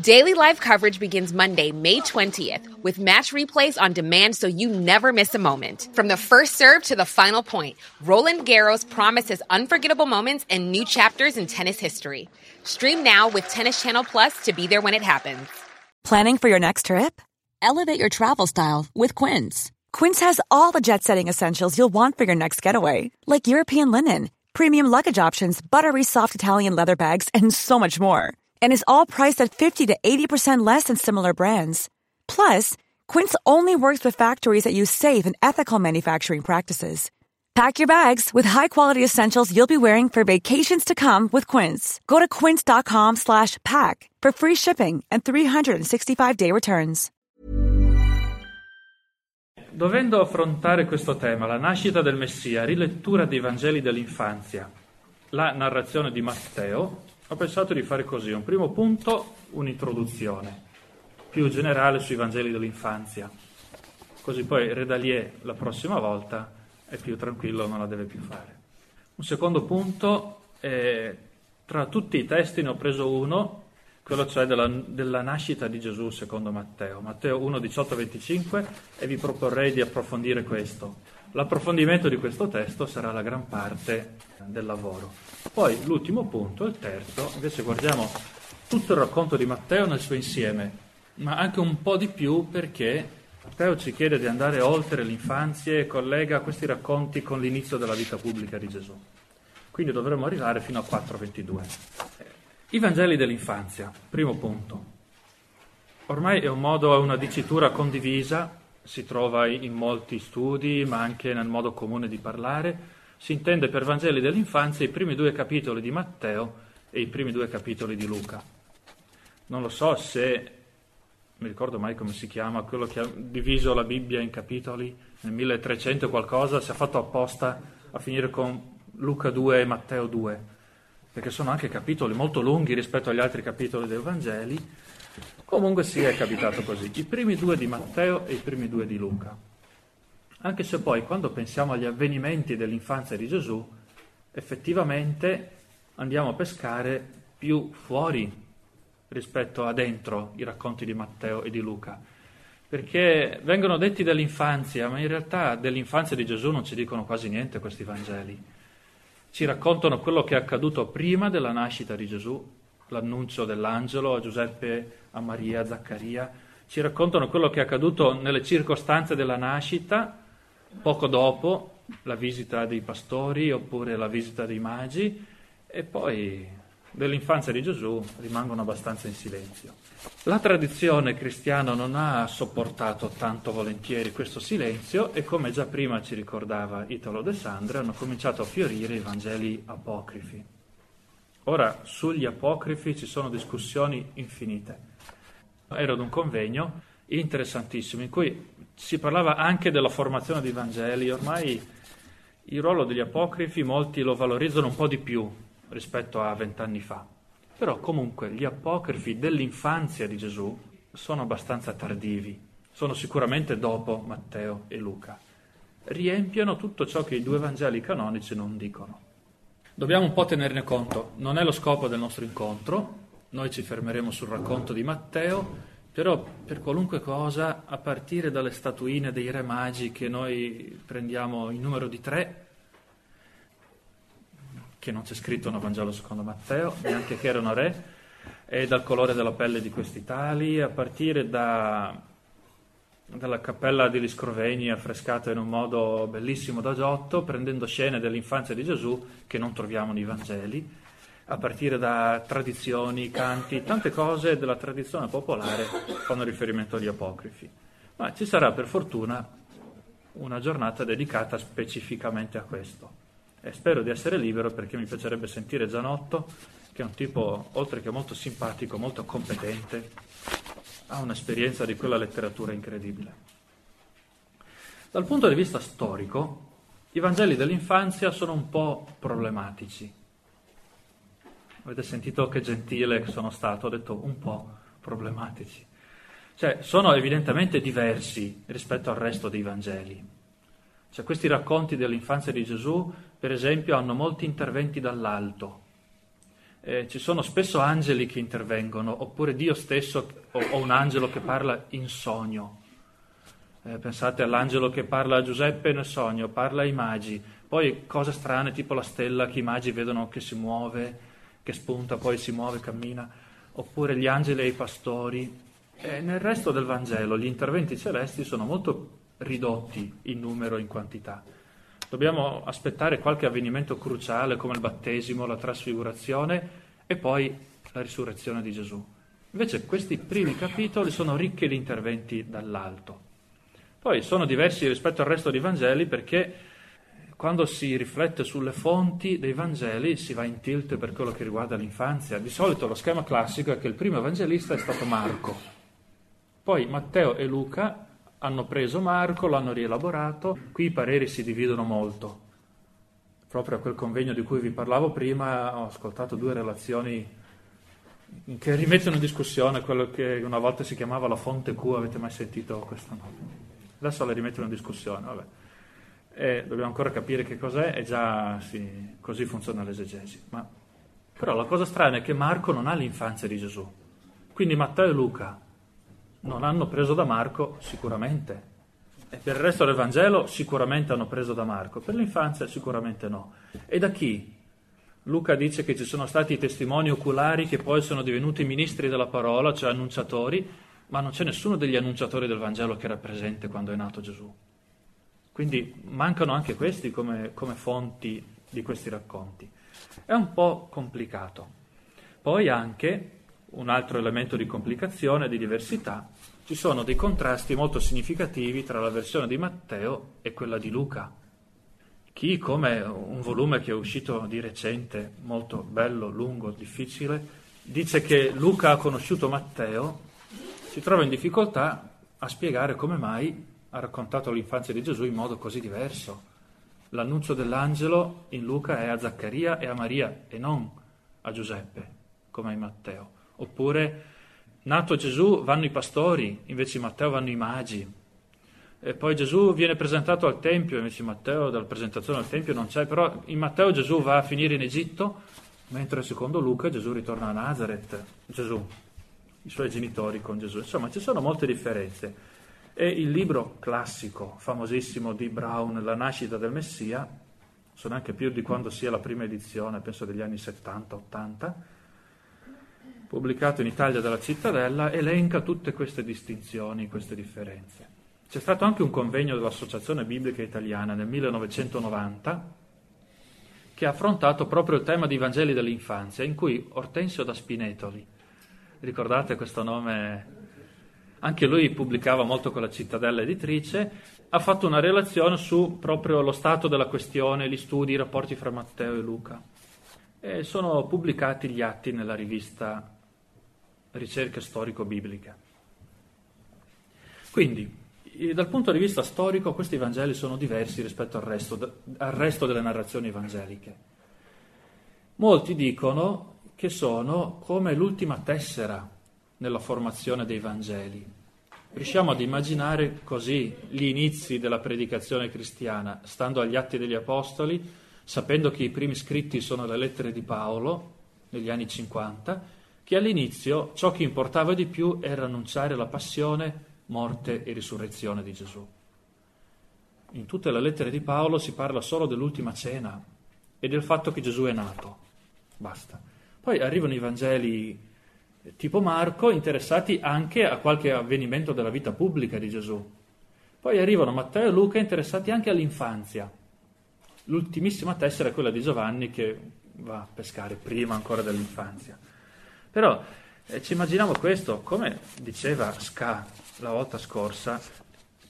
Daily live coverage begins Monday, May 20th, with match replays on demand so you never miss a moment. From the first serve to the final point, Roland Garros promises unforgettable moments and new chapters in tennis history. Stream now with Tennis Channel Plus to be there when it happens. Planning for your next trip? Elevate your travel style with Quince. Quince has all the jet setting essentials you'll want for your next getaway, like European linen, premium luggage options, buttery soft Italian leather bags, and so much more. And is all priced at 50 to 80% less than similar brands. Plus, Quince only works with factories that use safe and ethical manufacturing practices. Pack your bags with high-quality essentials you'll be wearing for vacations to come with Quince. Go to quince.com slash pack for free shipping and 365-day returns. Dovendo affrontare questo tema, la nascita del Messia, rilettura dei Vangeli dell'infanzia, la narrazione di Matteo, ho pensato di fare così. Un primo punto, un'introduzione più generale sui Vangeli dell'infanzia. Così poi Redalier la prossima volta è più tranquillo, non la deve più fare. Un secondo punto, eh, tra tutti i testi ne ho preso uno, quello cioè della, della, nascita di Gesù secondo Matteo, Matteo 1, 18, 25, e vi proporrei di approfondire questo. L'approfondimento di questo testo sarà la gran parte del lavoro. Poi l'ultimo punto, il terzo, invece guardiamo tutto il racconto di Matteo nel suo insieme, ma anche un po' di più perché Matteo ci chiede di andare oltre l'infanzia e collega questi racconti con l'inizio della vita pubblica di Gesù. Quindi dovremmo arrivare fino a 4.22. I Vangeli dell'infanzia, primo punto. Ormai è un modo, è una dicitura condivisa, si trova in molti studi, ma anche nel modo comune di parlare. Si intende per Vangeli dell'infanzia i primi due capitoli di Matteo e i primi due capitoli di Luca. Non lo so se, mi ricordo mai come si chiama, quello che ha diviso la Bibbia in capitoli nel 1300 qualcosa, si è fatto apposta a finire con Luca 2 e Matteo 2 perché sono anche capitoli molto lunghi rispetto agli altri capitoli dei Vangeli. Comunque sì, è capitato così. I primi due di Matteo e i primi due di Luca. Anche se poi quando pensiamo agli avvenimenti dell'infanzia di Gesù, effettivamente andiamo a pescare più fuori rispetto a dentro i racconti di Matteo e di Luca. Perché vengono detti dell'infanzia, ma in realtà dell'infanzia di Gesù non ci dicono quasi niente questi Vangeli ci raccontano quello che è accaduto prima della nascita di Gesù, l'annuncio dell'angelo a Giuseppe, a Maria, a Zaccaria, ci raccontano quello che è accaduto nelle circostanze della nascita, poco dopo la visita dei pastori oppure la visita dei magi e poi dell'infanzia di Gesù rimangono abbastanza in silenzio. La tradizione cristiana non ha sopportato tanto volentieri questo silenzio e come già prima ci ricordava Italo De Sandre hanno cominciato a fiorire i Vangeli apocrifi. Ora sugli apocrifi ci sono discussioni infinite. Ero ad un convegno interessantissimo in cui si parlava anche della formazione dei Vangeli, ormai il ruolo degli apocrifi molti lo valorizzano un po' di più rispetto a vent'anni fa. Però comunque gli apocrifi dell'infanzia di Gesù sono abbastanza tardivi, sono sicuramente dopo Matteo e Luca. Riempiono tutto ciò che i due Vangeli canonici non dicono. Dobbiamo un po' tenerne conto, non è lo scopo del nostro incontro, noi ci fermeremo sul racconto di Matteo, però per qualunque cosa, a partire dalle statuine dei re magi che noi prendiamo in numero di tre, che non c'è scritto nel Vangelo secondo Matteo, neanche che erano re, e dal colore della pelle di questi tali, a partire da dalla cappella degli Scrovegni affrescata in un modo bellissimo da Giotto, prendendo scene dell'infanzia di Gesù che non troviamo nei Vangeli, a partire da tradizioni, canti, tante cose della tradizione popolare fanno riferimento agli apocrifi. Ma ci sarà per fortuna una giornata dedicata specificamente a questo. E spero di essere libero perché mi piacerebbe sentire Gianotto, che è un tipo, oltre che molto simpatico, molto competente, ha un'esperienza di quella letteratura incredibile. Dal punto di vista storico, i Vangeli dell'infanzia sono un po' problematici. Avete sentito che gentile che sono stato, ho detto un po' problematici. Cioè, sono evidentemente diversi rispetto al resto dei Vangeli. Cioè, questi racconti dell'infanzia di Gesù, per esempio, hanno molti interventi dall'alto. Eh, ci sono spesso angeli che intervengono, oppure Dio stesso o, o un angelo che parla in sogno. Eh, pensate all'angelo che parla a Giuseppe nel sogno, parla ai magi, poi cose strane tipo la stella che i magi vedono che si muove, che spunta, poi si muove, cammina, oppure gli angeli e i pastori. E nel resto del Vangelo gli interventi celesti sono molto ridotti in numero e in quantità. Dobbiamo aspettare qualche avvenimento cruciale come il battesimo, la trasfigurazione e poi la risurrezione di Gesù. Invece questi primi capitoli sono ricchi di interventi dall'alto. Poi sono diversi rispetto al resto dei Vangeli perché quando si riflette sulle fonti dei Vangeli si va in tilt per quello che riguarda l'infanzia. Di solito lo schema classico è che il primo evangelista è stato Marco, poi Matteo e Luca hanno preso Marco, l'hanno rielaborato, qui i pareri si dividono molto. Proprio a quel convegno di cui vi parlavo prima ho ascoltato due relazioni che rimettono in discussione quello che una volta si chiamava la fonte Q, avete mai sentito questo nome? Adesso la rimettono in discussione, vabbè e dobbiamo ancora capire che cos'è e già sì, così funziona l'esegesi. Ma, però la cosa strana è che Marco non ha l'infanzia di Gesù, quindi Matteo e Luca non hanno preso da Marco sicuramente, e per il resto del Vangelo sicuramente hanno preso da Marco, per l'infanzia sicuramente no. E da chi? Luca dice che ci sono stati testimoni oculari che poi sono divenuti ministri della parola, cioè annunciatori, ma non c'è nessuno degli annunciatori del Vangelo che era presente quando è nato Gesù. Quindi mancano anche questi come, come fonti di questi racconti. È un po' complicato. Poi anche un altro elemento di complicazione, di diversità, ci sono dei contrasti molto significativi tra la versione di Matteo e quella di Luca. Chi, come un volume che è uscito di recente, molto bello, lungo, difficile, dice che Luca ha conosciuto Matteo, si trova in difficoltà a spiegare come mai ha raccontato l'infanzia di Gesù in modo così diverso. L'annuncio dell'angelo in Luca è a Zaccaria e a Maria e non a Giuseppe, come in Matteo. Oppure, nato Gesù vanno i pastori, invece in Matteo vanno i magi. E poi Gesù viene presentato al Tempio, invece in Matteo dalla presentazione al Tempio non c'è, però in Matteo Gesù va a finire in Egitto, mentre secondo Luca Gesù ritorna a Nazareth, Gesù, i suoi genitori con Gesù. Insomma, ci sono molte differenze. E il libro classico, famosissimo di Brown, La nascita del Messia, sono anche più di quando sia la prima edizione, penso degli anni 70-80, pubblicato in Italia dalla Cittadella, elenca tutte queste distinzioni, queste differenze. C'è stato anche un convegno dell'Associazione Biblica Italiana nel 1990 che ha affrontato proprio il tema dei Vangeli dell'infanzia, in cui Ortensio da Spinetoli, ricordate questo nome anche lui pubblicava molto con la cittadella editrice, ha fatto una relazione su proprio lo stato della questione, gli studi, i rapporti fra Matteo e Luca. E sono pubblicati gli atti nella rivista Ricerche storico-bibliche. Quindi, dal punto di vista storico, questi Vangeli sono diversi rispetto al resto, al resto delle narrazioni evangeliche. Molti dicono che sono come l'ultima tessera nella formazione dei Vangeli. Riusciamo ad immaginare così gli inizi della predicazione cristiana, stando agli atti degli Apostoli, sapendo che i primi scritti sono le lettere di Paolo negli anni 50, che all'inizio ciò che importava di più era annunciare la passione, morte e risurrezione di Gesù. In tutte le lettere di Paolo si parla solo dell'ultima cena e del fatto che Gesù è nato. Basta. Poi arrivano i Vangeli tipo Marco, interessati anche a qualche avvenimento della vita pubblica di Gesù. Poi arrivano Matteo e Luca interessati anche all'infanzia. L'ultimissima tessera è quella di Giovanni che va a pescare prima ancora dell'infanzia. Però eh, ci immaginiamo questo, come diceva Ska la volta scorsa,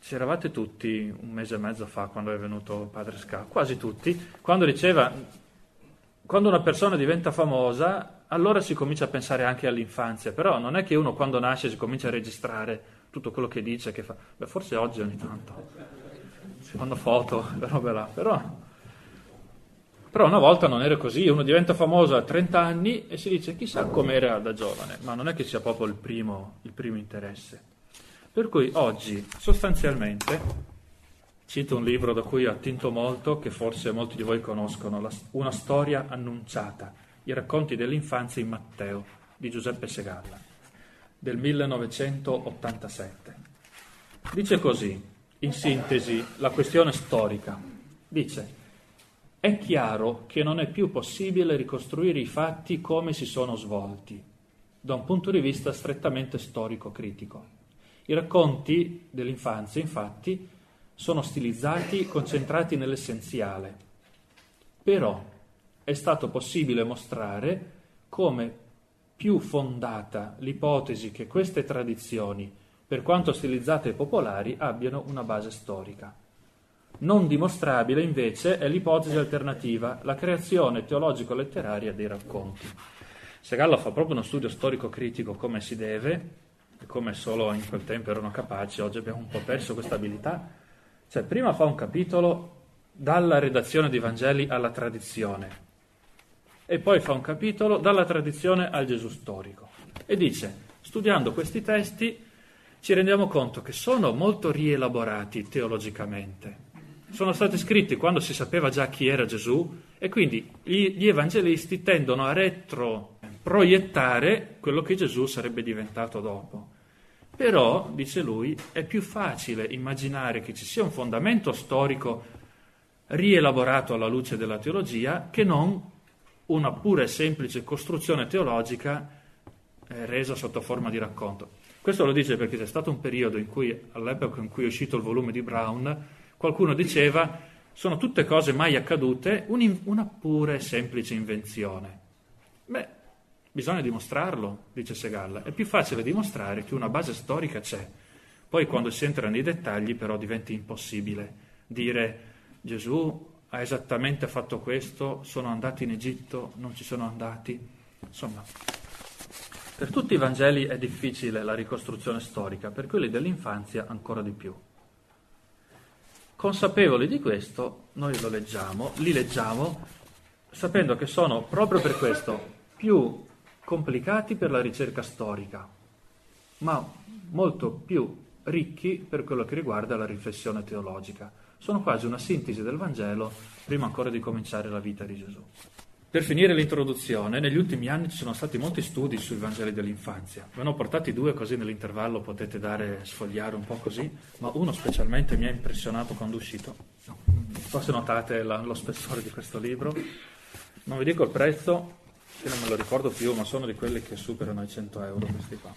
c'eravate tutti un mese e mezzo fa quando è venuto padre Ska, quasi tutti, quando diceva, quando una persona diventa famosa, allora si comincia a pensare anche all'infanzia, però non è che uno quando nasce si comincia a registrare tutto quello che dice, che fa, beh forse oggi ogni tanto, fanno foto, là, però, però una volta non era così, uno diventa famoso a 30 anni e si dice chissà com'era da giovane, ma non è che sia proprio il primo, il primo interesse. Per cui oggi sostanzialmente cito un libro da cui ho attinto molto, che forse molti di voi conoscono, Una storia annunciata, i racconti dell'infanzia in Matteo di Giuseppe Segalla, del 1987. Dice così, in sintesi, la questione storica. Dice, è chiaro che non è più possibile ricostruire i fatti come si sono svolti, da un punto di vista strettamente storico-critico. I racconti dell'infanzia, infatti, sono stilizzati, concentrati nell'essenziale. Però è stato possibile mostrare come più fondata l'ipotesi che queste tradizioni, per quanto stilizzate e popolari, abbiano una base storica. Non dimostrabile invece è l'ipotesi alternativa, la creazione teologico-letteraria dei racconti. Segallo fa proprio uno studio storico-critico come si deve, come solo in quel tempo erano capaci, oggi abbiamo un po' perso questa abilità. Cioè, prima fa un capitolo dalla redazione dei Vangeli alla tradizione e poi fa un capitolo dalla tradizione al Gesù storico. E dice, studiando questi testi ci rendiamo conto che sono molto rielaborati teologicamente. Sono stati scritti quando si sapeva già chi era Gesù e quindi gli, evangelisti tendono a retro proiettare quello che Gesù sarebbe diventato dopo. Però, dice lui, è più facile immaginare che ci sia un fondamento storico rielaborato alla luce della teologia che non una pura e semplice costruzione teologica eh, resa sotto forma di racconto. Questo lo dice perché c'è stato un periodo in cui, all'epoca in cui è uscito il volume di Brown, qualcuno diceva sono tutte cose mai accadute, una pura e semplice invenzione. Beh, Bisogna dimostrarlo, dice Segalla. È più facile dimostrare che una base storica c'è. Poi quando si entra nei dettagli però diventa impossibile dire Gesù ha esattamente fatto questo, sono andati in Egitto, non ci sono andati. Insomma, per tutti i Vangeli è difficile la ricostruzione storica, per quelli dell'infanzia ancora di più. Consapevoli di questo, noi lo leggiamo, li leggiamo, sapendo che sono proprio per questo più complicati per la ricerca storica, ma molto più ricchi per quello che riguarda la riflessione teologica. Sono quasi una sintesi del Vangelo prima ancora di cominciare la vita di Gesù. Per finire l'introduzione, negli ultimi anni ci sono stati molti studi sui Vangeli dell'infanzia. Ve ne ho portati due così nell'intervallo potete dare, sfogliare un po' così, ma uno specialmente mi ha impressionato quando è uscito. Non so se notate la, lo spessore di questo libro. Non vi dico il prezzo, che non me lo ricordo più, ma sono di quelli che superano i 100 euro questi qua.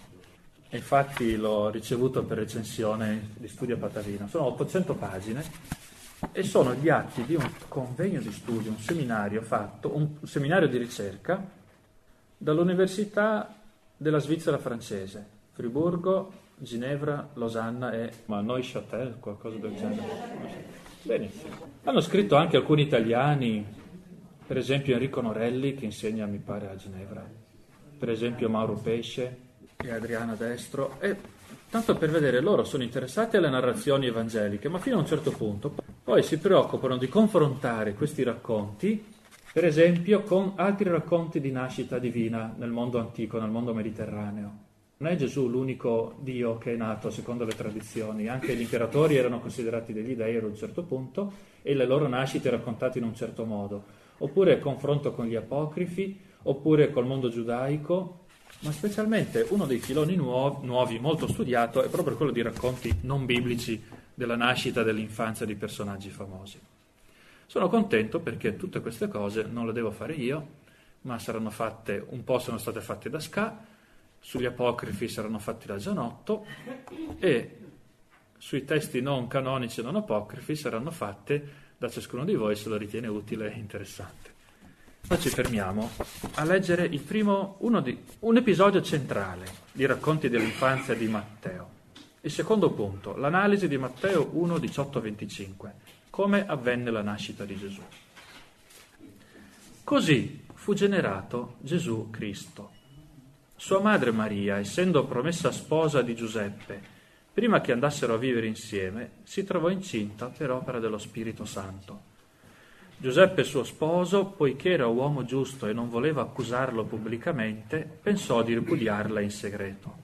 E infatti l'ho ricevuto per recensione di studio a Patavina. Sono 800 pagine e sono gli atti di un convegno di studio, un seminario fatto, un seminario di ricerca dall'Università della Svizzera francese, Friburgo, Ginevra, Losanna e Neuchâtel, qualcosa del genere. Benissimo. Hanno scritto anche alcuni italiani, per esempio Enrico Norelli che insegna mi pare a Ginevra, per esempio Mauro Pesce e Adriana Destro, e tanto per vedere loro sono interessati alle narrazioni evangeliche, ma fino a un certo punto poi si preoccupano di confrontare questi racconti, per esempio, con altri racconti di nascita divina nel mondo antico, nel mondo mediterraneo. Non è Gesù l'unico Dio che è nato secondo le tradizioni, anche gli imperatori erano considerati degli dei ad un certo punto e le loro nascite raccontate in un certo modo oppure confronto con gli apocrifi, oppure col mondo giudaico, ma specialmente uno dei filoni nuovi, nuovi, molto studiato è proprio quello di racconti non biblici della nascita e dell'infanzia di personaggi famosi. Sono contento perché tutte queste cose non le devo fare io, ma saranno fatte, un po' sono state fatte da Ska, sugli apocrifi saranno fatti da Gianotto e sui testi non canonici e non apocrifi saranno fatte da ciascuno di voi se lo ritiene utile e interessante. Ora ci fermiamo a leggere primo, di, un episodio centrale di racconti dell'infanzia di Matteo. Il secondo punto, l'analisi di Matteo 1, 18-25. Come avvenne la nascita di Gesù. Così fu generato Gesù Cristo. Sua madre Maria, essendo promessa sposa di Giuseppe, prima che andassero a vivere insieme, si trovò incinta per opera dello Spirito Santo. Giuseppe suo sposo, poiché era uomo giusto e non voleva accusarlo pubblicamente, pensò di ripudiarla in segreto.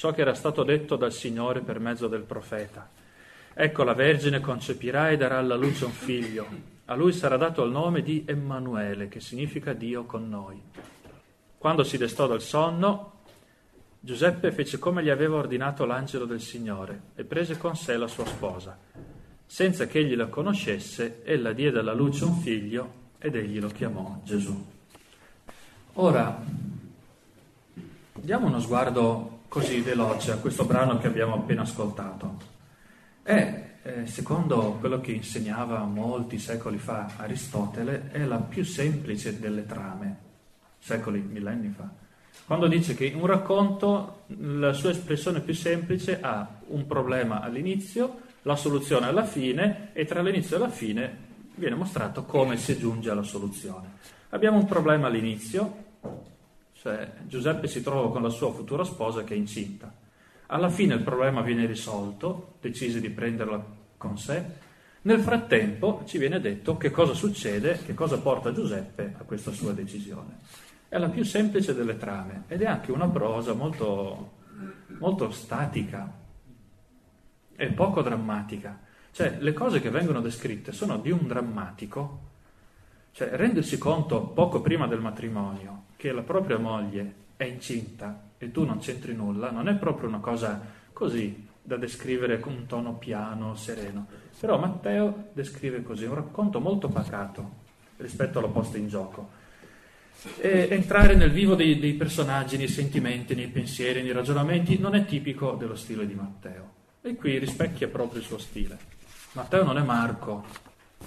ciò che era stato detto dal Signore per mezzo del profeta. Ecco la Vergine concepirà e darà alla luce un figlio. A lui sarà dato il nome di Emanuele, che significa Dio con noi. Quando si destò dal sonno, Giuseppe fece come gli aveva ordinato l'angelo del Signore e prese con sé la sua sposa. Senza che egli la conoscesse, ella diede alla luce un figlio ed egli lo chiamò Gesù. Ora, diamo uno sguardo così veloce a questo brano che abbiamo appena ascoltato. È, eh, secondo quello che insegnava molti secoli fa Aristotele, è la più semplice delle trame, secoli, millenni fa. Quando dice che un racconto, la sua espressione più semplice ha un problema all'inizio, la soluzione alla fine e tra l'inizio e la fine viene mostrato come si giunge alla soluzione. Abbiamo un problema all'inizio, cioè, Giuseppe si trova con la sua futura sposa che è incinta. Alla fine il problema viene risolto, decise di prenderla con sé. Nel frattempo ci viene detto che cosa succede, che cosa porta Giuseppe a questa sua decisione. È la più semplice delle trame ed è anche una prosa molto, molto statica e poco drammatica. Cioè, le cose che vengono descritte sono di un drammatico, cioè rendersi conto poco prima del matrimonio che la propria moglie è incinta e tu non c'entri nulla, non è proprio una cosa così da descrivere con un tono piano, sereno. Però Matteo descrive così, un racconto molto pacato rispetto alla posta in gioco. E entrare nel vivo dei, dei personaggi, nei sentimenti, nei pensieri, nei ragionamenti, non è tipico dello stile di Matteo. E qui rispecchia proprio il suo stile. Matteo non è Marco,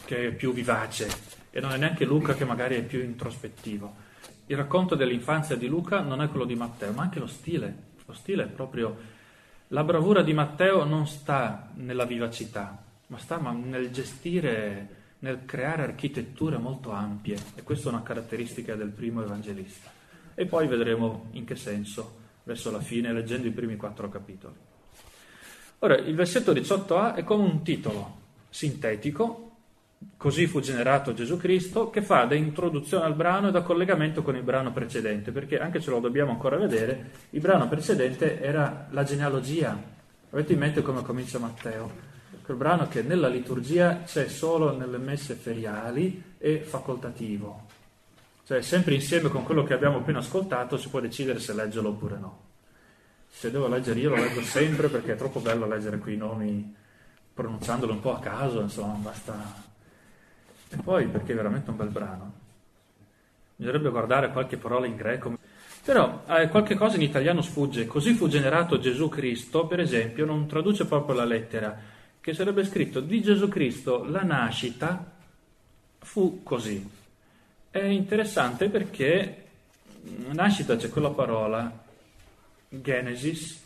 che è più vivace, e non è neanche Luca, che magari è più introspettivo il racconto dell'infanzia di Luca non è quello di Matteo, ma anche lo stile. Lo stile è proprio... La bravura di Matteo non sta nella vivacità, ma sta nel gestire, nel creare architetture molto ampie. E questa è una caratteristica del primo evangelista. E poi vedremo in che senso verso la fine, leggendo i primi quattro capitoli. Ora, il versetto 18a è come un titolo sintetico Così fu generato Gesù Cristo, che fa da introduzione al brano e da collegamento con il brano precedente, perché anche se lo dobbiamo ancora vedere, il brano precedente era la genealogia. Avete in mente come comincia Matteo? Quel brano che nella liturgia c'è solo nelle messe feriali e facoltativo. Cioè, sempre insieme con quello che abbiamo appena ascoltato, si può decidere se leggerlo oppure no. Se devo leggere io lo leggo sempre perché è troppo bello leggere quei nomi pronunciandolo un po' a caso, insomma, basta e poi perché è veramente un bel brano. Bisognerebbe guardare qualche parola in greco. Però eh, qualche cosa in italiano sfugge. Così fu generato Gesù Cristo, per esempio, non traduce proprio la lettera, che sarebbe scritto di Gesù Cristo la nascita fu così. È interessante perché nascita c'è quella parola, Genesis,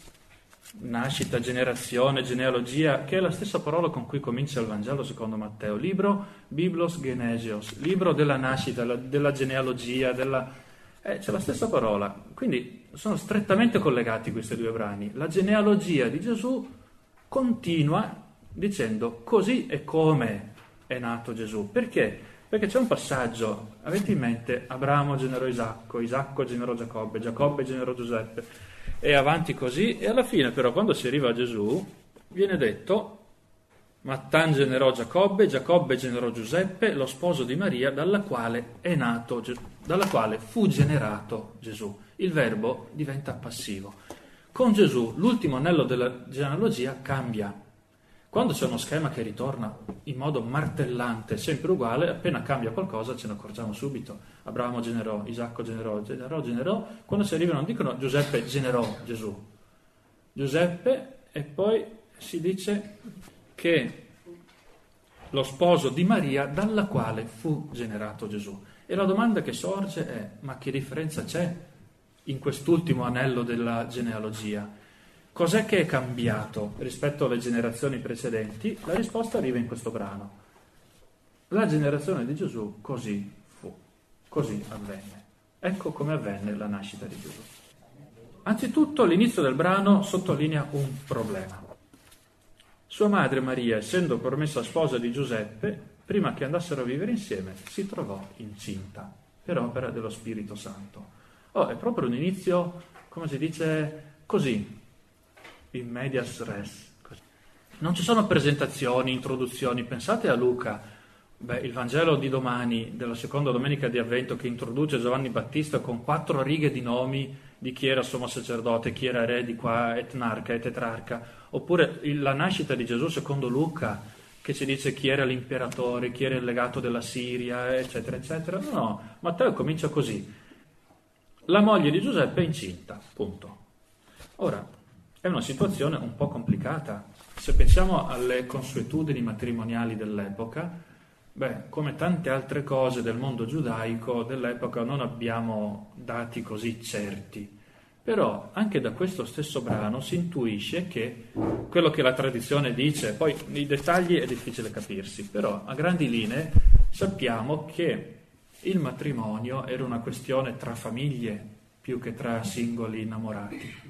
nascita, generazione, genealogia, che è la stessa parola con cui comincia il Vangelo secondo Matteo, libro Biblos Genesios, libro della nascita, della genealogia, della... Eh, c'è la stessa parola, quindi sono strettamente collegati questi due brani. La genealogia di Gesù continua dicendo così e come è nato Gesù. Perché? Perché c'è un passaggio, avete in mente, Abramo generò Isacco, Isacco generò Giacobbe, Giacobbe generò Giuseppe e avanti così, e alla fine però quando si arriva a Gesù viene detto Mattan generò Giacobbe, Giacobbe generò Giuseppe, lo sposo di Maria, dalla quale è nato, dalla quale fu generato Gesù. Il verbo diventa passivo. Con Gesù l'ultimo anello della genealogia cambia. Quando c'è uno schema che ritorna in modo martellante, sempre uguale, appena cambia qualcosa ce ne accorgiamo subito. Abramo generò, Isacco generò, generò, generò. Quando si arriva non dicono Giuseppe generò Gesù. Giuseppe e poi si dice che lo sposo di Maria dalla quale fu generato Gesù. E la domanda che sorge è, ma che differenza c'è in quest'ultimo anello della genealogia? Cos'è che è cambiato rispetto alle generazioni precedenti? La risposta arriva in questo brano. La generazione di Gesù così fu, così avvenne. Ecco come avvenne la nascita di Gesù. Anzitutto l'inizio del brano sottolinea un problema. Sua madre Maria, essendo promessa sposa di Giuseppe, prima che andassero a vivere insieme, si trovò incinta per opera dello Spirito Santo. Oh, è proprio un inizio, come si dice, così, in medias res. Non ci sono presentazioni, introduzioni. Pensate a Luca, beh, il Vangelo di domani, della seconda domenica di Avvento, che introduce Giovanni Battista con quattro righe di nomi di chi era sommo sacerdote, chi era re di qua, etnarca e tetrarca, oppure la nascita di Gesù secondo Luca, che ci dice chi era l'imperatore, chi era il legato della Siria, eccetera, eccetera. No, no, Matteo comincia così. La moglie di Giuseppe è incinta, punto. Ora, è una situazione un po' complicata. Se pensiamo alle consuetudini matrimoniali dell'epoca, Beh, come tante altre cose del mondo giudaico dell'epoca non abbiamo dati così certi, però anche da questo stesso brano si intuisce che quello che la tradizione dice, poi nei dettagli è difficile capirsi, però a grandi linee sappiamo che il matrimonio era una questione tra famiglie più che tra singoli innamorati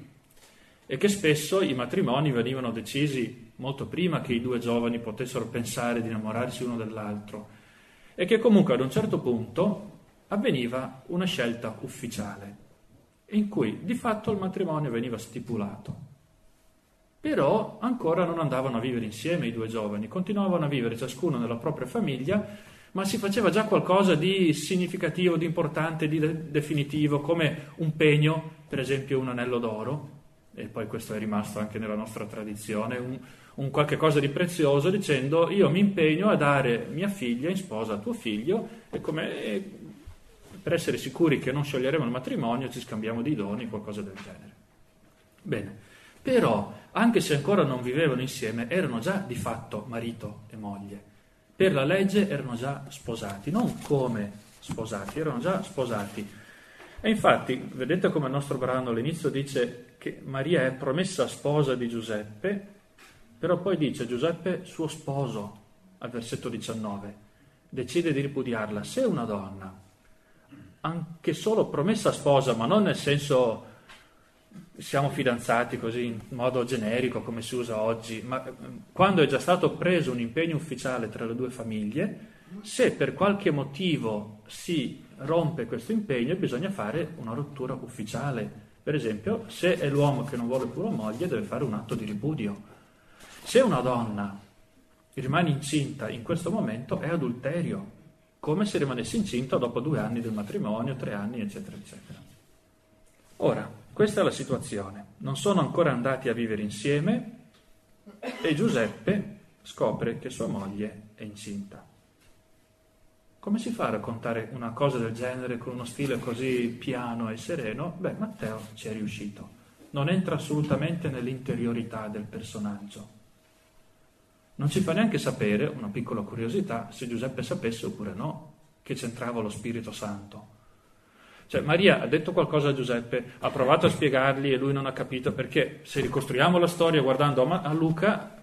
e che spesso i matrimoni venivano decisi molto prima che i due giovani potessero pensare di innamorarsi uno dell'altro, e che comunque ad un certo punto avveniva una scelta ufficiale, in cui di fatto il matrimonio veniva stipulato. Però ancora non andavano a vivere insieme i due giovani, continuavano a vivere ciascuno nella propria famiglia, ma si faceva già qualcosa di significativo, di importante, di de- definitivo, come un pegno, per esempio un anello d'oro, e poi questo è rimasto anche nella nostra tradizione, un, un qualche cosa di prezioso dicendo io mi impegno a dare mia figlia in sposa a tuo figlio e, e per essere sicuri che non scioglieremo il matrimonio ci scambiamo di doni, qualcosa del genere. Bene, però anche se ancora non vivevano insieme erano già di fatto marito e moglie. Per la legge erano già sposati, non come sposati, erano già sposati. E infatti, vedete come il nostro brano all'inizio dice che Maria è promessa sposa di Giuseppe, però poi dice Giuseppe, suo sposo, al versetto 19, decide di ripudiarla. Se una donna, anche solo promessa sposa, ma non nel senso siamo fidanzati così in modo generico come si usa oggi, ma quando è già stato preso un impegno ufficiale tra le due famiglie, se per qualche motivo si rompe questo impegno bisogna fare una rottura ufficiale. Per esempio, se è l'uomo che non vuole la moglie deve fare un atto di ripudio se una donna rimane incinta in questo momento è adulterio, come se rimanesse incinta dopo due anni del matrimonio, tre anni, eccetera, eccetera. Ora, questa è la situazione. Non sono ancora andati a vivere insieme e Giuseppe scopre che sua moglie è incinta. Come si fa a raccontare una cosa del genere con uno stile così piano e sereno? Beh, Matteo ci è riuscito. Non entra assolutamente nell'interiorità del personaggio non ci fa neanche sapere, una piccola curiosità, se Giuseppe sapesse oppure no, che c'entrava lo Spirito Santo. Cioè Maria ha detto qualcosa a Giuseppe, ha provato a spiegargli e lui non ha capito perché se ricostruiamo la storia guardando a Luca,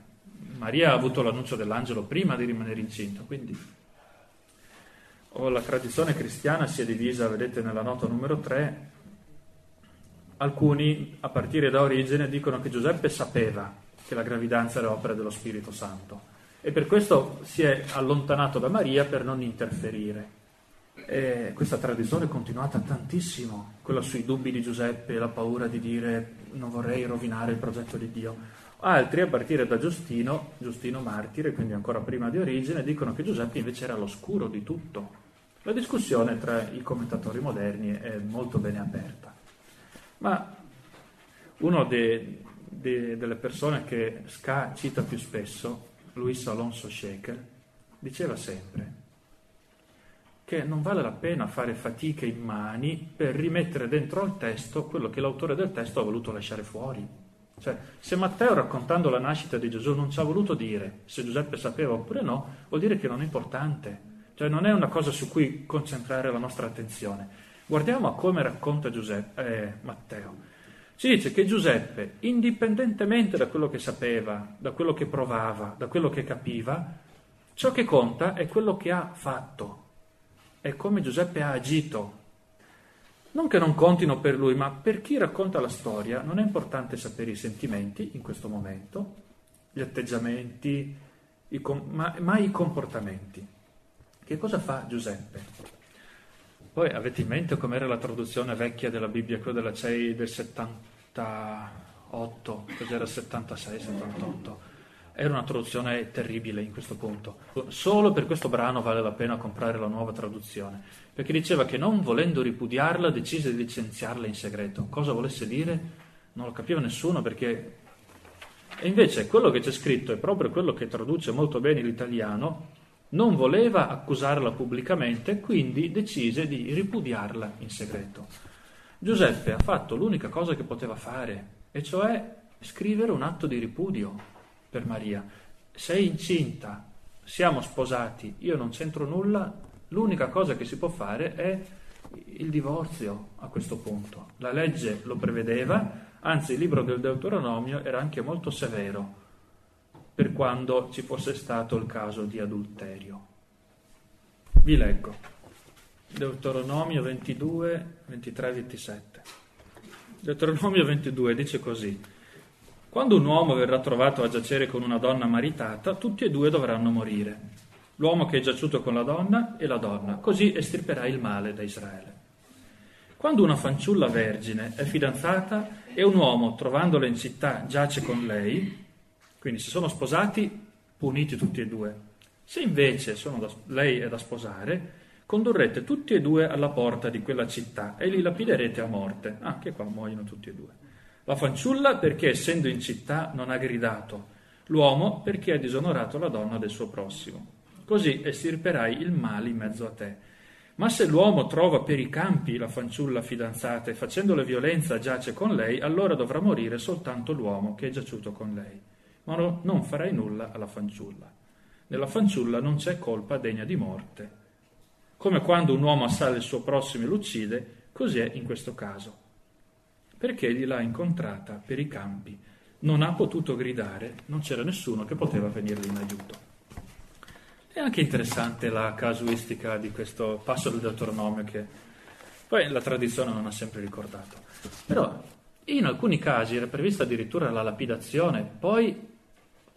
Maria ha avuto l'annuncio dell'angelo prima di rimanere incinta, quindi o la tradizione cristiana si è divisa, vedete nella nota numero 3, alcuni a partire da origine dicono che Giuseppe sapeva che la gravidanza era opera dello Spirito Santo e per questo si è allontanato da Maria per non interferire. E questa tradizione è continuata tantissimo, quella sui dubbi di Giuseppe, la paura di dire non vorrei rovinare il progetto di Dio. Altri, a partire da Giustino, Giustino martire, quindi ancora prima di origine, dicono che Giuseppe invece era all'oscuro di tutto. La discussione tra i commentatori moderni è molto bene aperta. Ma una delle persone che Ska cita più spesso, Luis Alonso Shaker, diceva sempre che non vale la pena fare fatiche immani per rimettere dentro al testo quello che l'autore del testo ha voluto lasciare fuori. Cioè, se Matteo raccontando la nascita di Gesù non ci ha voluto dire se Giuseppe sapeva oppure no, vuol dire che non è importante. Cioè, non è una cosa su cui concentrare la nostra attenzione. Guardiamo a come racconta Giuseppe, eh, Matteo. Ci dice che Giuseppe, indipendentemente da quello che sapeva, da quello che provava, da quello che capiva, ciò che conta è quello che ha fatto è come Giuseppe ha agito. Non che non contino per lui, ma per chi racconta la storia non è importante sapere i sentimenti in questo momento, gli atteggiamenti, i com- ma, ma i comportamenti. Che cosa fa Giuseppe? Poi avete in mente com'era la traduzione vecchia della Bibbia, quella della CEI del 78, cos'era 76, 78? Era una traduzione terribile in questo punto. Solo per questo brano vale la pena comprare la nuova traduzione, perché diceva che non volendo ripudiarla decise di licenziarla in segreto. Cosa volesse dire? Non lo capiva nessuno perché... E invece quello che c'è scritto è proprio quello che traduce molto bene l'italiano, non voleva accusarla pubblicamente, quindi decise di ripudiarla in segreto. Giuseppe ha fatto l'unica cosa che poteva fare, e cioè scrivere un atto di ripudio per Maria. Sei incinta, siamo sposati, io non c'entro nulla, l'unica cosa che si può fare è il divorzio a questo punto. La legge lo prevedeva, anzi il libro del Deuteronomio era anche molto severo per quando ci fosse stato il caso di adulterio. Vi leggo. Deuteronomio 22, 23, 27. Deuteronomio 22 dice così. Quando un uomo verrà trovato a giacere con una donna maritata, tutti e due dovranno morire. L'uomo che è giaciuto con la donna e la donna, così estirperà il male da Israele. Quando una fanciulla vergine è fidanzata e un uomo, trovandola in città, giace con lei, quindi se sono sposati, puniti tutti e due. Se invece da, lei è da sposare, condurrete tutti e due alla porta di quella città e li lapiderete a morte. Anche qua muoiono tutti e due. La fanciulla perché essendo in città non ha gridato, l'uomo perché ha disonorato la donna del suo prossimo. Così estirperai il male in mezzo a te. Ma se l'uomo trova per i campi la fanciulla fidanzata e facendole violenza giace con lei, allora dovrà morire soltanto l'uomo che è giaciuto con lei. Ma no, non farai nulla alla fanciulla. Nella fanciulla non c'è colpa degna di morte. Come quando un uomo assale il suo prossimo e lo uccide, così è in questo caso perché egli l'ha incontrata per i campi. Non ha potuto gridare, non c'era nessuno che poteva venirgli in aiuto. È anche interessante la casuistica di questo passo del Deuteronomio che poi la tradizione non ha sempre ricordato. Però in alcuni casi era prevista addirittura la lapidazione, poi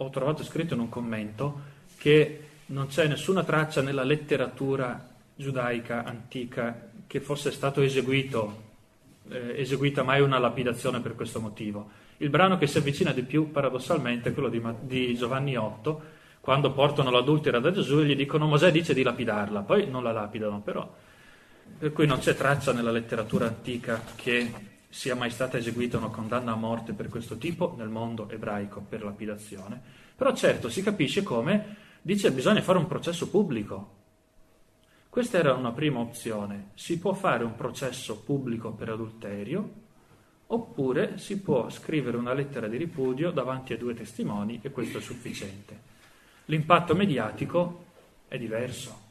ho trovato scritto in un commento che non c'è nessuna traccia nella letteratura giudaica antica che fosse stato eseguito eh, eseguita mai una lapidazione per questo motivo. Il brano che si avvicina di più, paradossalmente, è quello di, di Giovanni 8, quando portano l'adultera da Gesù e gli dicono Mosè dice di lapidarla, poi non la lapidano però. Per cui non c'è traccia nella letteratura antica che sia mai stata eseguita una condanna a morte per questo tipo nel mondo ebraico per lapidazione. Però certo si capisce come dice bisogna fare un processo pubblico, questa era una prima opzione. Si può fare un processo pubblico per adulterio oppure si può scrivere una lettera di ripudio davanti a due testimoni e questo è sufficiente. L'impatto mediatico è diverso.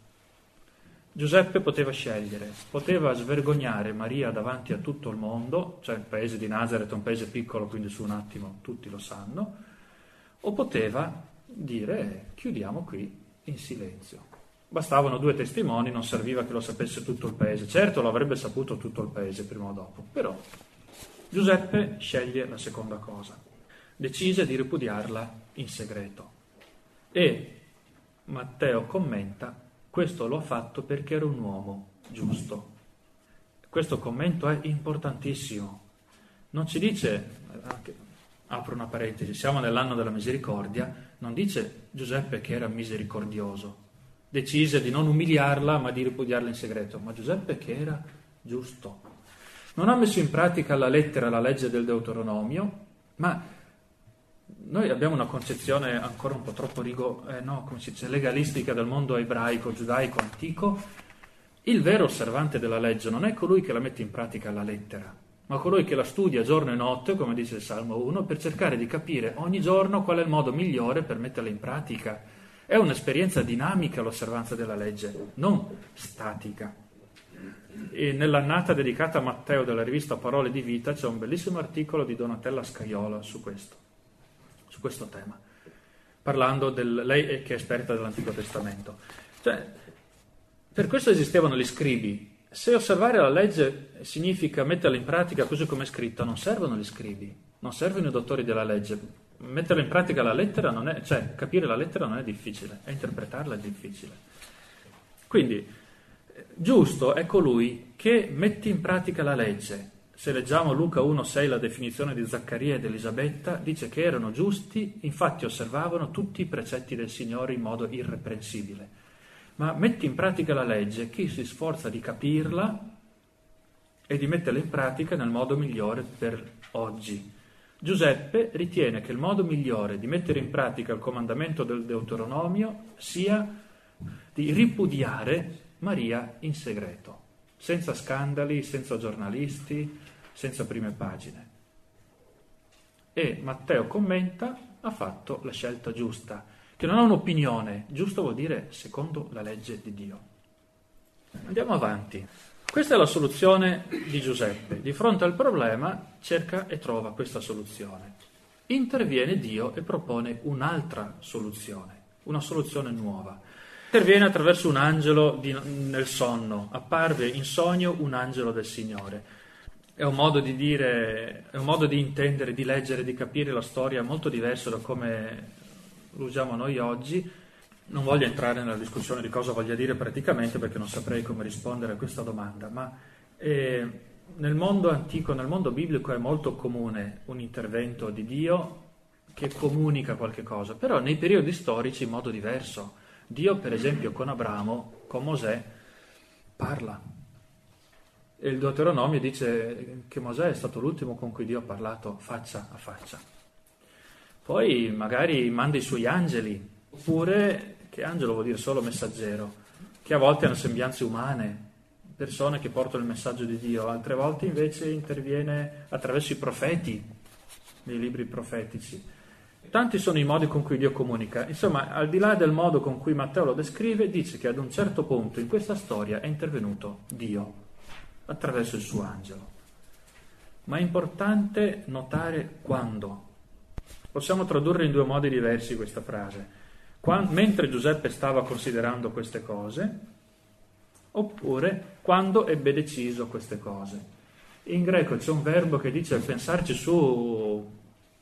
Giuseppe poteva scegliere, poteva svergognare Maria davanti a tutto il mondo, cioè il paese di Nazareth è un paese piccolo, quindi su un attimo tutti lo sanno, o poteva dire chiudiamo qui in silenzio. Bastavano due testimoni, non serviva che lo sapesse tutto il paese. Certo lo avrebbe saputo tutto il paese prima o dopo, però Giuseppe sceglie la seconda cosa. Decise di ripudiarla in segreto. E Matteo commenta, questo lo ha fatto perché era un uomo giusto. Questo commento è importantissimo. Non ci dice, anche, apro una parentesi, siamo nell'anno della misericordia, non dice Giuseppe che era misericordioso, decise di non umiliarla ma di ripudiarla in segreto, ma Giuseppe che era giusto. Non ha messo in pratica la lettera, la legge del Deuteronomio, ma noi abbiamo una concezione ancora un po' troppo rigo, eh, no, dice, legalistica del mondo ebraico, giudaico, antico. Il vero osservante della legge non è colui che la mette in pratica alla lettera, ma colui che la studia giorno e notte, come dice il Salmo 1, per cercare di capire ogni giorno qual è il modo migliore per metterla in pratica. È un'esperienza dinamica l'osservanza della legge, non statica. E nell'annata dedicata a Matteo della rivista Parole di Vita c'è un bellissimo articolo di Donatella Scaiola su questo questo tema, parlando del, lei che è esperta dell'Antico Testamento. Cioè, per questo esistevano gli scribi. Se osservare la legge significa metterla in pratica così come è scritta, non servono gli scribi, non servono i dottori della legge. Metterla in pratica la lettera non è, cioè capire la lettera non è difficile, è interpretarla è difficile. Quindi, giusto è colui che mette in pratica la legge, se leggiamo Luca 1,6 la definizione di Zaccaria ed Elisabetta, dice che erano giusti, infatti osservavano tutti i precetti del Signore in modo irreprensibile. Ma metti in pratica la legge chi si sforza di capirla e di metterla in pratica nel modo migliore per oggi. Giuseppe ritiene che il modo migliore di mettere in pratica il comandamento del Deuteronomio sia di ripudiare Maria in segreto, senza scandali, senza giornalisti, senza prime pagine. E Matteo commenta, ha fatto la scelta giusta, che non ha un'opinione, giusto vuol dire secondo la legge di Dio. Andiamo avanti. Questa è la soluzione di Giuseppe. Di fronte al problema cerca e trova questa soluzione. Interviene Dio e propone un'altra soluzione, una soluzione nuova. Interviene attraverso un angelo di, nel sonno. Apparve in sogno un angelo del Signore è un modo di dire, è un modo di intendere, di leggere, di capire la storia molto diverso da come lo usiamo noi oggi. Non voglio entrare nella discussione di cosa voglia dire praticamente perché non saprei come rispondere a questa domanda, ma eh, nel mondo antico, nel mondo biblico è molto comune un intervento di Dio che comunica qualche cosa, però nei periodi storici in modo diverso. Dio, per esempio, con Abramo, con Mosè, parla, e il Deuteronomio dice che Mosè è stato l'ultimo con cui Dio ha parlato faccia a faccia. Poi magari manda i suoi angeli, oppure, che angelo vuol dire solo messaggero, che a volte hanno sembianze umane, persone che portano il messaggio di Dio, altre volte invece interviene attraverso i profeti, nei libri profetici. Tanti sono i modi con cui Dio comunica. Insomma, al di là del modo con cui Matteo lo descrive, dice che ad un certo punto in questa storia è intervenuto Dio attraverso il suo angelo. Ma è importante notare quando. Possiamo tradurre in due modi diversi questa frase. Quando, mentre Giuseppe stava considerando queste cose, oppure quando ebbe deciso queste cose. In greco c'è un verbo che dice pensarci su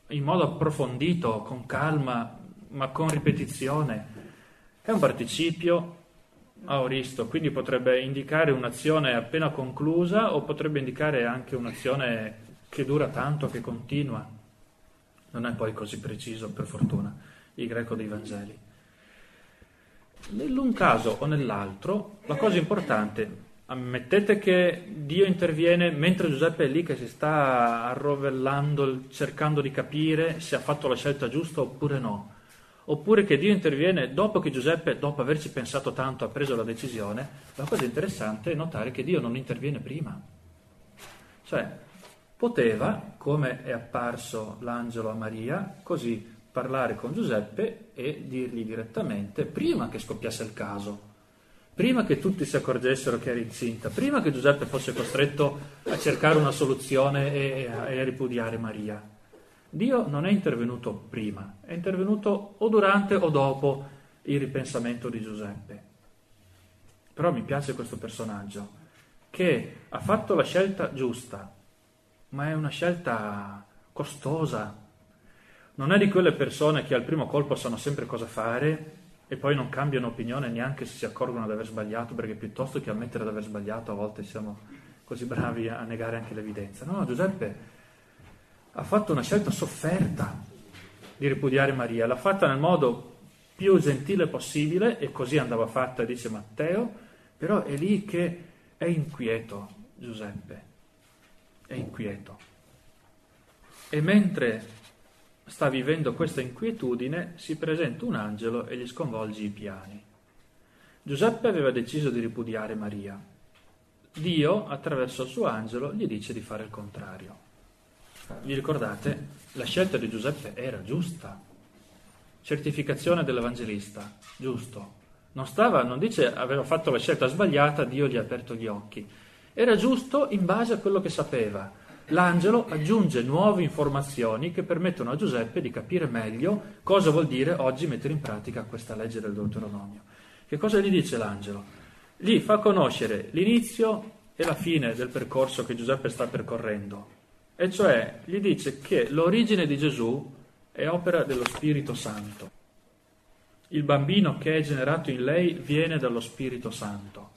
in modo approfondito, con calma, ma con ripetizione. È un participio aoristo, quindi potrebbe indicare un'azione appena conclusa o potrebbe indicare anche un'azione che dura tanto, che continua. Non è poi così preciso, per fortuna, il greco dei Vangeli. Nell'un caso o nell'altro, la cosa importante, ammettete che Dio interviene mentre Giuseppe è lì che si sta arrovellando, cercando di capire se ha fatto la scelta giusta oppure no oppure che Dio interviene dopo che Giuseppe, dopo averci pensato tanto, ha preso la decisione, la cosa interessante è notare che Dio non interviene prima. Cioè, poteva, come è apparso l'angelo a Maria, così parlare con Giuseppe e dirgli direttamente, prima che scoppiasse il caso, prima che tutti si accorgessero che era incinta, prima che Giuseppe fosse costretto a cercare una soluzione e a, e a ripudiare Maria. Dio non è intervenuto prima, è intervenuto o durante o dopo il ripensamento di Giuseppe. Però mi piace questo personaggio, che ha fatto la scelta giusta, ma è una scelta costosa. Non è di quelle persone che al primo colpo sanno sempre cosa fare e poi non cambiano opinione neanche se si accorgono di aver sbagliato, perché piuttosto che ammettere di aver sbagliato a volte siamo così bravi a negare anche l'evidenza. No, Giuseppe ha fatto una scelta sofferta di ripudiare Maria, l'ha fatta nel modo più gentile possibile e così andava fatta, dice Matteo, però è lì che è inquieto Giuseppe, è inquieto. E mentre sta vivendo questa inquietudine, si presenta un angelo e gli sconvolge i piani. Giuseppe aveva deciso di ripudiare Maria. Dio, attraverso il suo angelo, gli dice di fare il contrario. Vi ricordate? La scelta di Giuseppe era giusta. Certificazione dell'Evangelista, giusto. Non stava, non dice aveva fatto la scelta sbagliata, Dio gli ha aperto gli occhi. Era giusto in base a quello che sapeva. L'angelo aggiunge nuove informazioni che permettono a Giuseppe di capire meglio cosa vuol dire oggi mettere in pratica questa legge del Deuteronomio. Che cosa gli dice l'angelo? Gli fa conoscere l'inizio e la fine del percorso che Giuseppe sta percorrendo. E cioè gli dice che l'origine di Gesù è opera dello Spirito Santo. Il bambino che è generato in lei viene dallo Spirito Santo,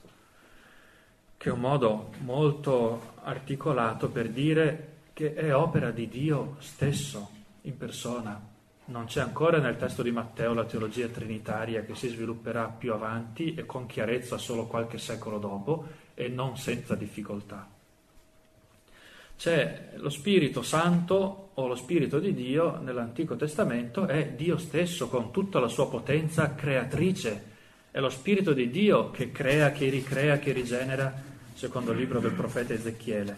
che è un modo molto articolato per dire che è opera di Dio stesso in persona. Non c'è ancora nel testo di Matteo la teologia trinitaria che si svilupperà più avanti e con chiarezza solo qualche secolo dopo e non senza difficoltà c'è lo Spirito Santo o lo Spirito di Dio nell'Antico Testamento è Dio stesso con tutta la sua potenza creatrice. È lo Spirito di Dio che crea, che ricrea, che rigenera, secondo libro del profeta Ezechiele.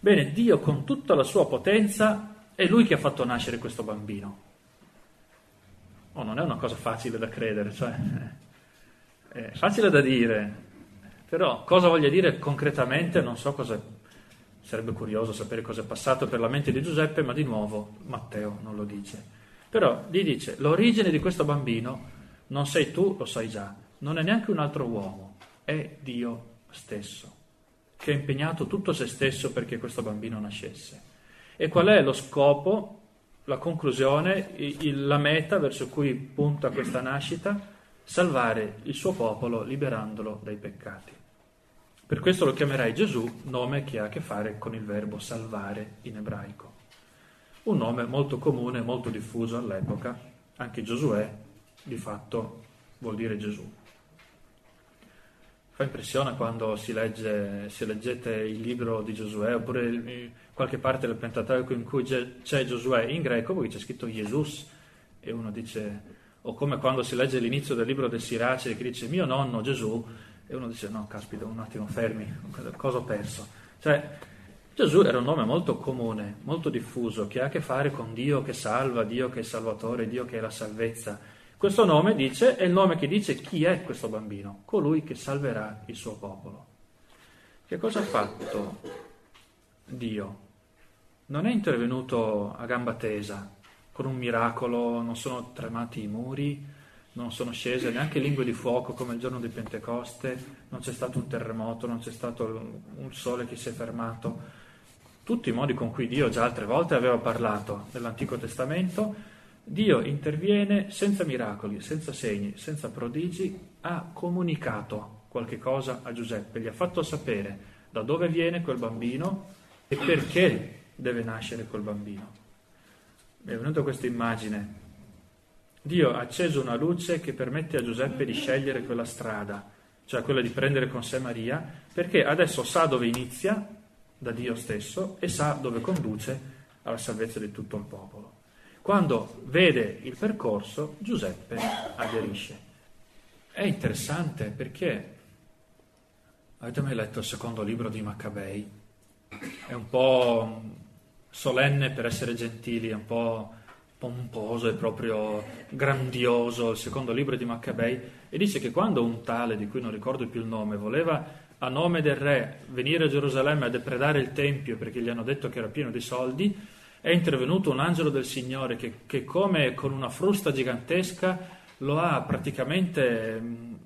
Bene, Dio con tutta la sua potenza è Lui che ha fatto nascere questo bambino. Oh, non è una cosa facile da credere, cioè è facile da dire, però cosa voglia dire concretamente non so cosa Sarebbe curioso sapere cosa è passato per la mente di Giuseppe, ma di nuovo Matteo non lo dice. Però gli dice, l'origine di questo bambino non sei tu, lo sai già, non è neanche un altro uomo, è Dio stesso, che ha impegnato tutto se stesso perché questo bambino nascesse. E qual è lo scopo, la conclusione, la meta verso cui punta questa nascita? Salvare il suo popolo liberandolo dai peccati. Per questo lo chiamerai Gesù, nome che ha a che fare con il verbo salvare in ebraico. Un nome molto comune, molto diffuso all'epoca, anche Giosuè di fatto vuol dire Gesù. Fa impressione quando si legge, se leggete il libro di Giosuè oppure qualche parte del Pentateuco in cui c'è Giosuè in greco, poi c'è scritto Jesus e uno dice, o come quando si legge l'inizio del libro del Sirace che dice mio nonno Gesù, e uno dice, no, caspita, un attimo, fermi, cosa ho perso? Cioè, Gesù era un nome molto comune, molto diffuso, che ha a che fare con Dio che salva, Dio che è salvatore, Dio che è la salvezza. Questo nome dice, è il nome che dice chi è questo bambino, colui che salverà il suo popolo. Che cosa ha fatto Dio? Non è intervenuto a gamba tesa, con un miracolo, non sono tremati i muri, non sono scese neanche lingue di fuoco come il giorno di Pentecoste, non c'è stato un terremoto, non c'è stato un sole che si è fermato. Tutti i modi con cui Dio già altre volte aveva parlato nell'Antico Testamento, Dio interviene senza miracoli, senza segni, senza prodigi, ha comunicato qualche cosa a Giuseppe, gli ha fatto sapere da dove viene quel bambino e perché deve nascere quel bambino. Mi è venuta questa immagine Dio ha acceso una luce che permette a Giuseppe di scegliere quella strada, cioè quella di prendere con sé Maria, perché adesso sa dove inizia da Dio stesso e sa dove conduce alla salvezza di tutto il popolo. Quando vede il percorso, Giuseppe aderisce. È interessante perché avete mai letto il secondo libro di Maccabei? È un po' solenne per essere gentili, è un po' pomposo e proprio grandioso, il secondo libro di Maccabei, e dice che quando un tale, di cui non ricordo più il nome, voleva a nome del re venire a Gerusalemme a depredare il Tempio perché gli hanno detto che era pieno di soldi, è intervenuto un angelo del Signore che, che come con una frusta gigantesca lo ha praticamente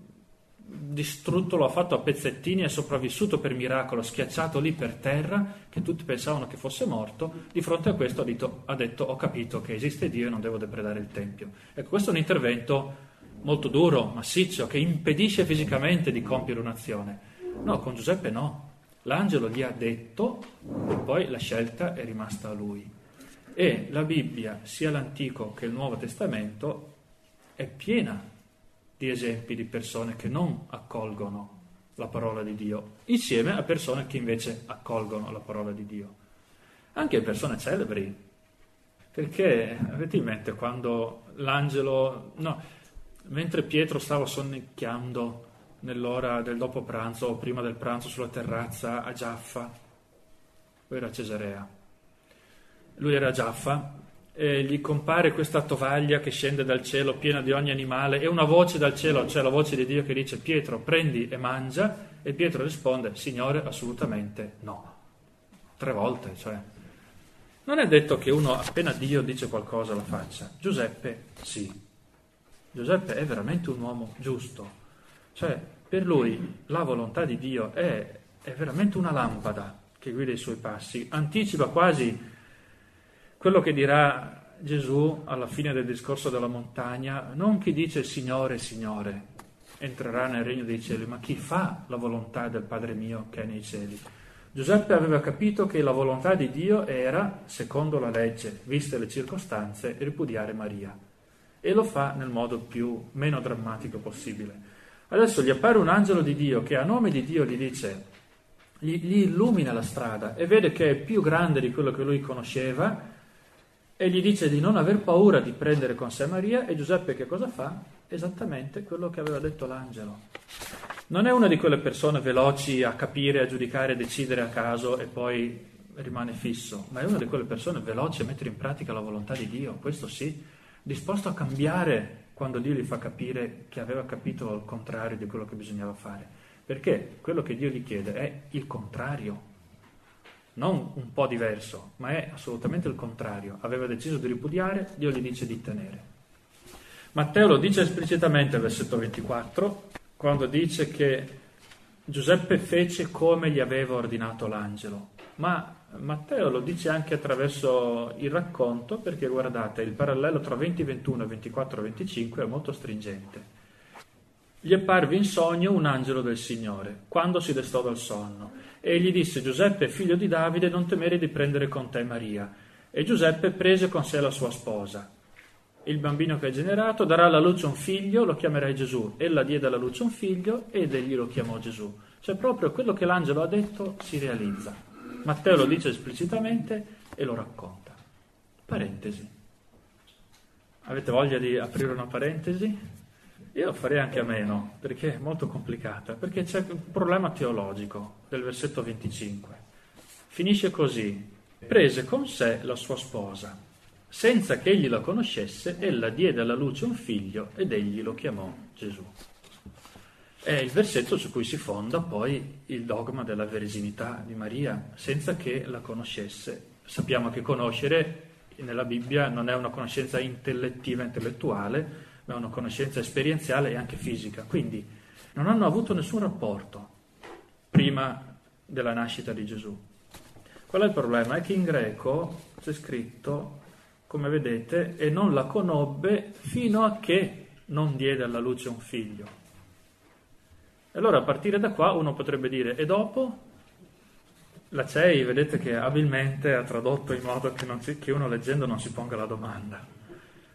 distrutto, lo ha fatto a pezzettini, è sopravvissuto per miracolo, schiacciato lì per terra, che tutti pensavano che fosse morto, di fronte a questo ha detto, ha detto ho capito che esiste Dio e non devo depredare il Tempio. Ecco, questo è un intervento molto duro, massiccio, che impedisce fisicamente di compiere un'azione. No, con Giuseppe no. L'angelo gli ha detto e poi la scelta è rimasta a lui. E la Bibbia, sia l'Antico che il Nuovo Testamento, è piena di esempi di persone che non accolgono la parola di Dio, insieme a persone che invece accolgono la parola di Dio. Anche persone celebri, perché avete in mente quando l'angelo, no, mentre Pietro stava sonnecchiando nell'ora del dopo pranzo o prima del pranzo sulla terrazza a Giaffa, poi era Cesarea, lui era a e gli compare questa tovaglia che scende dal cielo piena di ogni animale e una voce dal cielo, cioè la voce di Dio che dice Pietro prendi e mangia e Pietro risponde Signore assolutamente no. Tre volte, cioè. Non è detto che uno appena Dio dice qualcosa la faccia. Giuseppe sì. Giuseppe è veramente un uomo giusto. Cioè, per lui la volontà di Dio è, è veramente una lampada che guida i suoi passi, anticipa quasi quello che dirà Gesù alla fine del discorso della montagna, non chi dice Signore, Signore, entrerà nel regno dei cieli, ma chi fa la volontà del Padre mio che è nei cieli. Giuseppe aveva capito che la volontà di Dio era, secondo la legge, viste le circostanze, ripudiare Maria. E lo fa nel modo più, meno drammatico possibile. Adesso gli appare un angelo di Dio che a nome di Dio gli dice, gli, gli illumina la strada e vede che è più grande di quello che lui conosceva e gli dice di non aver paura di prendere con sé Maria e Giuseppe che cosa fa? Esattamente quello che aveva detto l'angelo. Non è una di quelle persone veloci a capire, a giudicare, a decidere a caso e poi rimane fisso, ma è una di quelle persone veloci a mettere in pratica la volontà di Dio, questo sì, disposto a cambiare quando Dio gli fa capire che aveva capito il contrario di quello che bisognava fare, perché quello che Dio gli chiede è il contrario non un po' diverso, ma è assolutamente il contrario. Aveva deciso di ripudiare, Dio gli dice di tenere. Matteo lo dice esplicitamente al versetto 24, quando dice che Giuseppe fece come gli aveva ordinato l'angelo, ma Matteo lo dice anche attraverso il racconto, perché guardate, il parallelo tra 20, 21 e 24, 25 è molto stringente. Gli apparve in sogno un angelo del Signore, quando si destò dal sonno e gli disse Giuseppe, figlio di Davide, non temere di prendere con te Maria. E Giuseppe prese con sé la sua sposa. Il bambino che hai generato darà alla luce un figlio, lo chiamerai Gesù. Ella diede alla luce un figlio ed egli lo chiamò Gesù. Cioè proprio quello che l'angelo ha detto si realizza. Matteo lo dice esplicitamente e lo racconta. Parentesi. Avete voglia di aprire una parentesi? Io farei anche a meno, perché è molto complicata, perché c'è un problema teologico del versetto 25. Finisce così, prese con sé la sua sposa. Senza che egli la conoscesse, ella diede alla luce un figlio ed egli lo chiamò Gesù. È il versetto su cui si fonda poi il dogma della verginità di Maria, senza che la conoscesse. Sappiamo che conoscere nella Bibbia non è una conoscenza intellettiva, intellettuale, ma una conoscenza esperienziale e anche fisica. Quindi non hanno avuto nessun rapporto prima della nascita di Gesù. Qual è il problema? È che in greco c'è scritto, come vedete, e non la conobbe fino a che non diede alla luce un figlio. E allora a partire da qua uno potrebbe dire, e dopo? La CEI vedete che abilmente ha tradotto in modo che, si, che uno leggendo non si ponga la domanda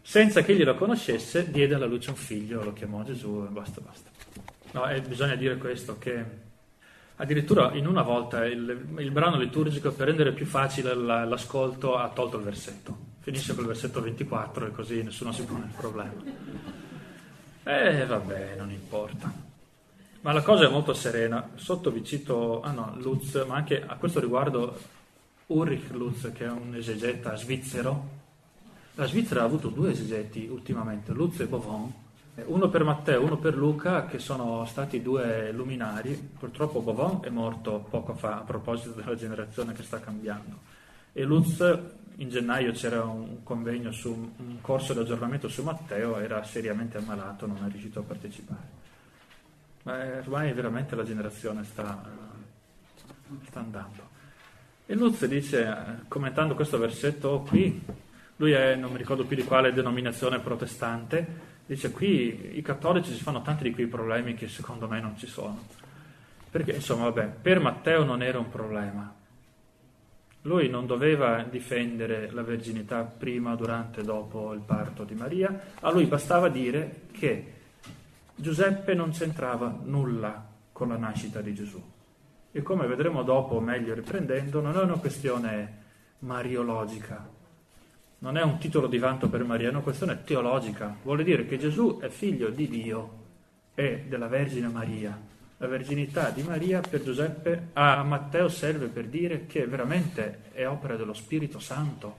senza che egli lo conoscesse, diede alla luce un figlio, lo chiamò Gesù e basta, basta. No, bisogna dire questo, che addirittura in una volta il, il brano liturgico, per rendere più facile l'ascolto, ha tolto il versetto. Finisce col versetto 24 e così nessuno si pone il problema. E vabbè, non importa. Ma la cosa è molto serena. Sotto vi cito, ah no, Lutz, ma anche a questo riguardo Ulrich Lutz, che è un esegeta svizzero, la Svizzera ha avuto due esegeti ultimamente, Lutz e Bovon, uno per Matteo, uno per Luca, che sono stati due luminari. Purtroppo Bovon è morto poco fa a proposito della generazione che sta cambiando. E Lutz, in gennaio c'era un convegno su un corso di aggiornamento su Matteo, era seriamente ammalato, non è riuscito a partecipare. Ma ormai veramente la generazione sta, sta andando. E Lutz dice, commentando questo versetto qui, lui è, non mi ricordo più di quale denominazione protestante, dice qui i cattolici si fanno tanti di quei problemi che secondo me non ci sono. Perché insomma, vabbè, per Matteo non era un problema. Lui non doveva difendere la verginità prima, durante e dopo il parto di Maria, a lui bastava dire che Giuseppe non c'entrava nulla con la nascita di Gesù. E come vedremo dopo, meglio riprendendo, non è una questione mariologica, non è un titolo di vanto per Maria, è una questione teologica. Vuole dire che Gesù è figlio di Dio e della Vergine Maria la verginità di Maria per Giuseppe a Matteo serve per dire che veramente è opera dello Spirito Santo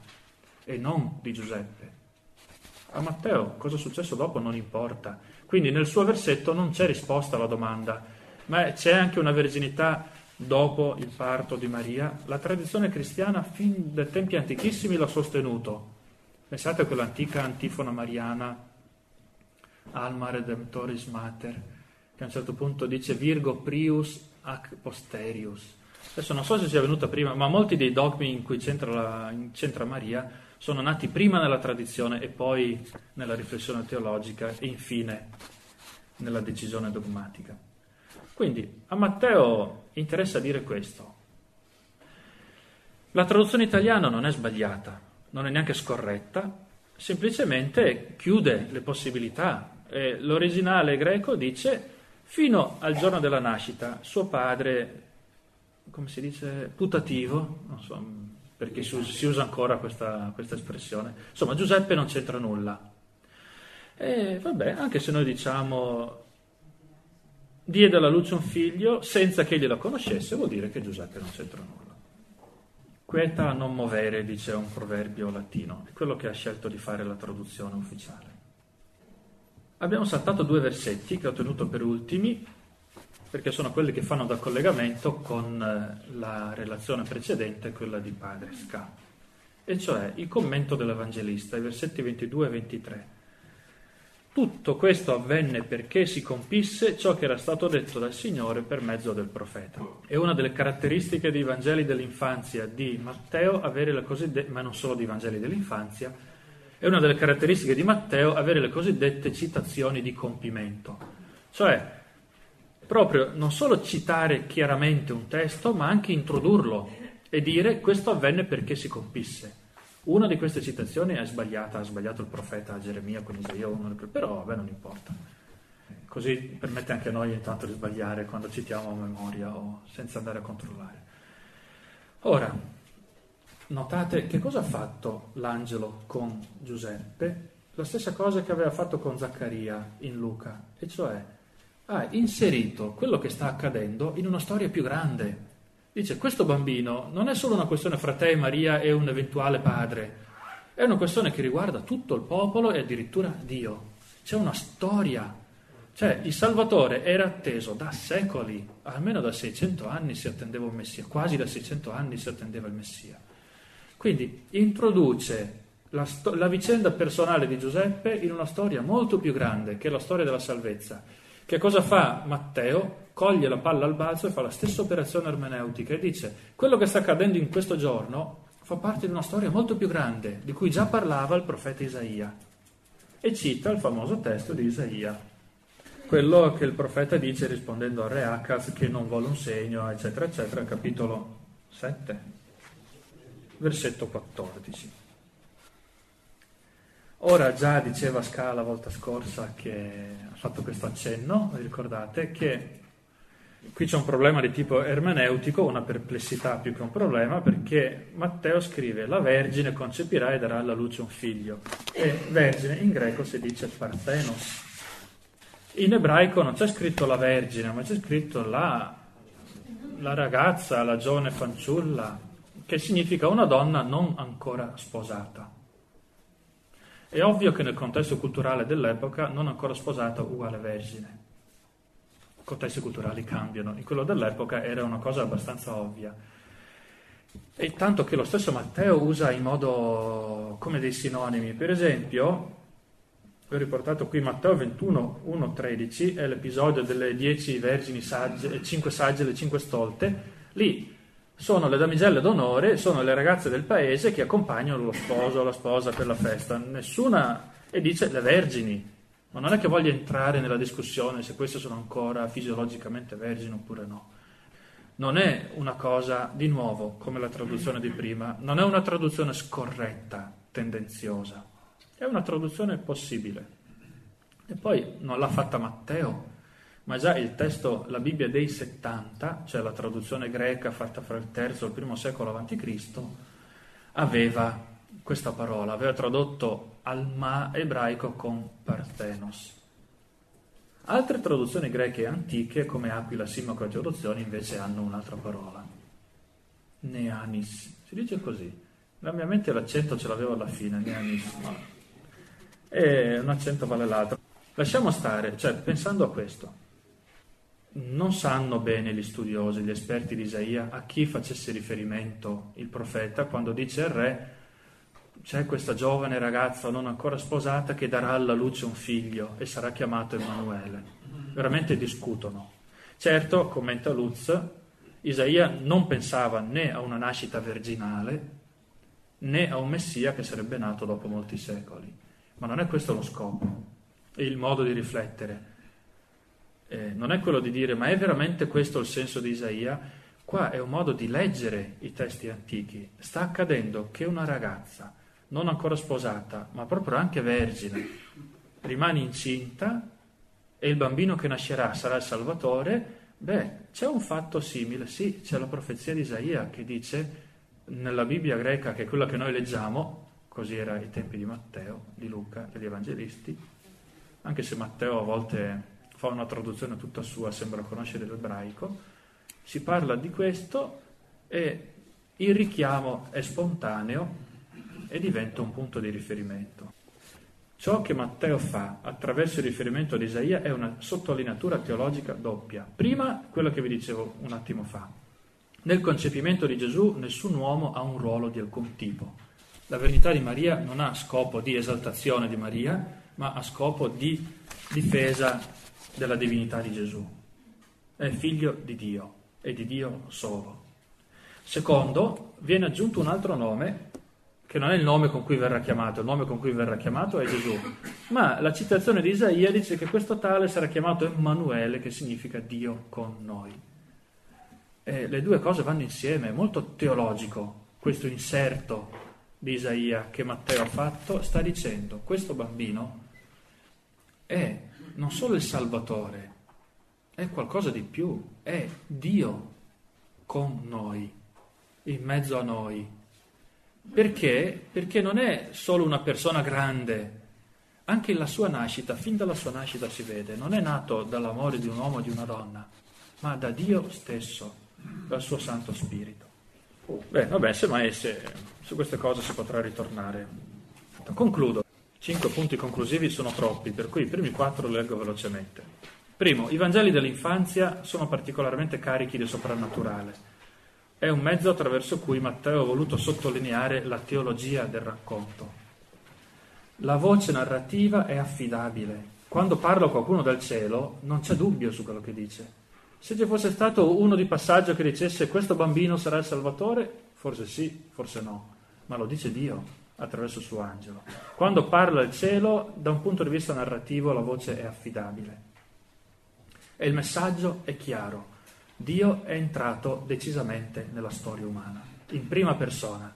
e non di Giuseppe. A Matteo cosa è successo dopo non importa. Quindi nel suo versetto non c'è risposta alla domanda, ma c'è anche una verginità dopo il parto di Maria. La tradizione cristiana fin dai tempi antichissimi l'ha sostenuto. Pensate a quell'antica antifona mariana, Alma Redemptoris Mater, che a un certo punto dice Virgo prius ac posterius. Adesso non so se sia venuta prima, ma molti dei dogmi in cui c'entra, la, c'entra Maria sono nati prima nella tradizione e poi nella riflessione teologica e infine nella decisione dogmatica. Quindi a Matteo interessa dire questo. La traduzione italiana non è sbagliata, non è neanche scorretta, semplicemente chiude le possibilità. E l'originale greco dice fino al giorno della nascita suo padre, come si dice, putativo, non so perché si usa ancora questa, questa espressione, insomma Giuseppe non c'entra nulla. E vabbè, anche se noi diciamo diede alla luce un figlio senza che egli la conoscesse, vuol dire che Giuseppe non c'entra nulla. Quieta non movere, dice un proverbio latino, è quello che ha scelto di fare la traduzione ufficiale. Abbiamo saltato due versetti che ho tenuto per ultimi, perché sono quelli che fanno da collegamento con eh, la relazione precedente, quella di Padre Ska, e cioè il commento dell'Evangelista, i versetti 22 e 23. Tutto questo avvenne perché si compisse ciò che era stato detto dal Signore per mezzo del profeta. È una delle caratteristiche dei Vangeli dell'infanzia di Matteo, avere le cosiddette, ma non solo dei Vangeli dell'infanzia, è una delle caratteristiche di Matteo avere le cosiddette citazioni di compimento, cioè proprio non solo citare chiaramente un testo, ma anche introdurlo e dire questo avvenne perché si compisse. Una di queste citazioni è sbagliata, ha sbagliato il profeta Geremia con Isaia, però vabbè non importa. Così permette anche a noi intanto di sbagliare quando citiamo a memoria o senza andare a controllare. Ora, Notate che cosa ha fatto l'angelo con Giuseppe? La stessa cosa che aveva fatto con Zaccaria in Luca, e cioè ha inserito quello che sta accadendo in una storia più grande. Dice, questo bambino non è solo una questione fra te, Maria e un eventuale padre, è una questione che riguarda tutto il popolo e addirittura Dio. C'è una storia. Cioè, il Salvatore era atteso da secoli, almeno da 600 anni si attendeva un Messia, quasi da 600 anni si attendeva il Messia. Quindi introduce la, sto- la, vicenda personale di Giuseppe in una storia molto più grande, che è la storia della salvezza. Che cosa fa Matteo? Coglie la palla al balzo e fa la stessa operazione ermeneutica e dice quello che sta accadendo in questo giorno fa parte di una storia molto più grande, di cui già parlava il profeta Isaia. E cita il famoso testo di Isaia, quello che il profeta dice rispondendo a re Acaz che non vuole un segno, eccetera, eccetera, capitolo 7 versetto 14. Ora già diceva Scala la volta scorsa che ha fatto questo accenno, vi ricordate, che qui c'è un problema di tipo ermeneutico, una perplessità più che un problema, perché Matteo scrive la Vergine concepirà e darà alla luce un figlio. E Vergine in greco si dice parthenos. In ebraico non c'è scritto la Vergine, ma c'è scritto la, la ragazza, la giovane fanciulla, che significa una donna non ancora sposata. È ovvio che nel contesto culturale dell'epoca non ancora sposata uguale vergine. Contesti culturali cambiano, in quello dell'epoca era una cosa abbastanza ovvia. E tanto che lo stesso Matteo usa in modo come dei sinonimi. Per esempio, ho riportato qui Matteo 21, 1, 13, è l'episodio delle dieci vergini sagge, cinque sagge e le cinque stolte. Lì sono le damigelle d'onore, sono le ragazze del paese che accompagnano lo sposo o la sposa per la festa. Nessuna, e dice le vergini, ma non è che voglia entrare nella discussione se queste sono ancora fisiologicamente vergini oppure no. non è una cosa, di nuovo, come la traduzione di prima, non è una traduzione scorretta, tendenziosa, è una traduzione possibile. E poi non l'ha fatta Matteo, ma già il testo, la Bibbia dei 70, cioè la traduzione greca fatta fra il III e il primo secolo a.C., aveva questa parola, aveva tradotto alma ebraico con parthenos. Altre traduzioni greche antiche, come Aquila, Simaco e traduzioni, invece hanno un'altra parola. Neanis, si dice così. La mia mente l'accento ce l'avevo alla fine, neanis, ma e un accento vale l'altro. Lasciamo stare, cioè pensando a questo, non sanno bene gli studiosi, gli esperti di Isaia, a chi facesse riferimento il profeta quando dice al re c'è questa giovane ragazza non ancora sposata che darà alla luce un figlio e sarà chiamato Emanuele. Veramente discutono. Certo, commenta Lutz, Isaia non pensava né a una nascita virginale né a un Messia che sarebbe nato dopo molti secoli. Ma non è questo lo scopo il modo di riflettere. Eh, non è quello di dire ma è veramente questo il senso di Isaia? Qua è un modo di leggere i testi antichi. Sta accadendo che una ragazza non ancora sposata, ma proprio anche vergine, rimane incinta e il bambino che nascerà sarà il Salvatore, beh, c'è un fatto simile, sì, c'è la profezia di Isaia che dice nella Bibbia greca, che è quella che noi leggiamo, così era ai tempi di Matteo, di Luca, degli evangelisti, anche se Matteo a volte fa una traduzione tutta sua, sembra conoscere l'ebraico, si parla di questo e il richiamo è spontaneo e diventa un punto di riferimento. Ciò che Matteo fa attraverso il riferimento ad Isaia è una sottolineatura teologica doppia. Prima, quello che vi dicevo un attimo fa. Nel concepimento di Gesù nessun uomo ha un ruolo di alcun tipo. La verità di Maria non ha scopo di esaltazione di Maria, ma ha scopo di difesa della divinità di Gesù. È figlio di Dio e di Dio solo. Secondo, viene aggiunto un altro nome che non è il nome con cui verrà chiamato, il nome con cui verrà chiamato è Gesù, ma la citazione di Isaia dice che questo tale sarà chiamato Emanuele, che significa Dio con noi. E le due cose vanno insieme, è molto teologico questo inserto di Isaia che Matteo ha fatto, sta dicendo questo bambino è non solo il Salvatore, è qualcosa di più, è Dio con noi, in mezzo a noi perché? Perché non è solo una persona grande, anche la sua nascita, fin dalla sua nascita si vede, non è nato dall'amore di un uomo o di una donna, ma da Dio stesso, dal suo Santo Spirito. Beh, vabbè, semmai se, su queste cose si potrà ritornare. Concludo. Cinque punti conclusivi sono troppi, per cui i primi quattro leggo velocemente. Primo, i Vangeli dell'infanzia sono particolarmente carichi di soprannaturale è un mezzo attraverso cui Matteo ha voluto sottolineare la teologia del racconto. La voce narrativa è affidabile. Quando parla qualcuno dal cielo non c'è dubbio su quello che dice. Se ci fosse stato uno di passaggio che dicesse questo bambino sarà il Salvatore, forse sì, forse no, ma lo dice Dio attraverso il suo angelo. Quando parla il cielo, da un punto di vista narrativo, la voce è affidabile. E il messaggio è chiaro. Dio è entrato decisamente nella storia umana, in prima persona,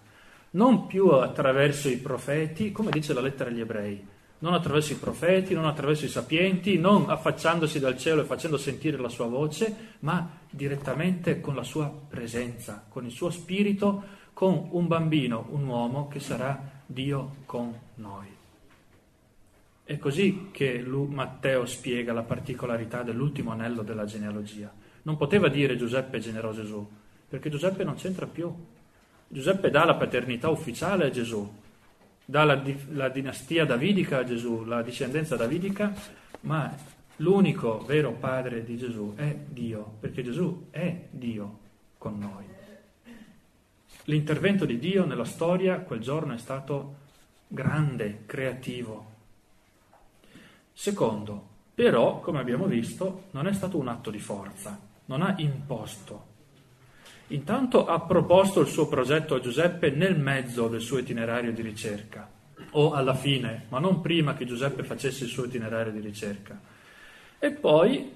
non più attraverso i profeti, come dice la lettera agli ebrei, non attraverso i profeti, non attraverso i sapienti, non affacciandosi dal cielo e facendo sentire la sua voce, ma direttamente con la sua presenza, con il suo spirito, con un bambino, un uomo che sarà Dio con noi. È così che Matteo spiega la particolarità dell'ultimo anello della genealogia non poteva dire Giuseppe generò Gesù, perché Giuseppe non c'entra più. Giuseppe dà la paternità ufficiale a Gesù, dà la, la dinastia davidica a Gesù, la discendenza davidica, ma l'unico vero padre di Gesù è Dio, perché Gesù è Dio con noi. L'intervento di Dio nella storia quel giorno è stato grande, creativo. Secondo, però, come abbiamo visto, non è stato un atto di forza non ha imposto. Intanto ha proposto il suo progetto a Giuseppe nel mezzo del suo itinerario di ricerca, o alla fine, ma non prima che Giuseppe facesse il suo itinerario di ricerca. E poi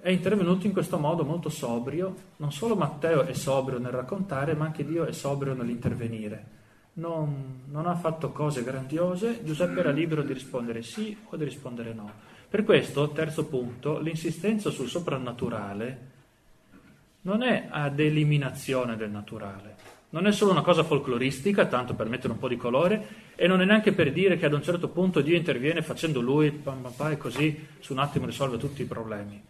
è intervenuto in questo modo molto sobrio. Non solo Matteo è sobrio nel raccontare, ma anche Dio è sobrio nell'intervenire. Non, non, ha fatto cose grandiose, Giuseppe era libero di rispondere sì o di rispondere no. Per questo, terzo punto, l'insistenza sul soprannaturale non è ad eliminazione del naturale, non è solo una cosa folcloristica, tanto per mettere un po' di colore, e non è neanche per dire che ad un certo punto Dio interviene facendo lui, pam, pam, pam, e così su un attimo risolve tutti i problemi.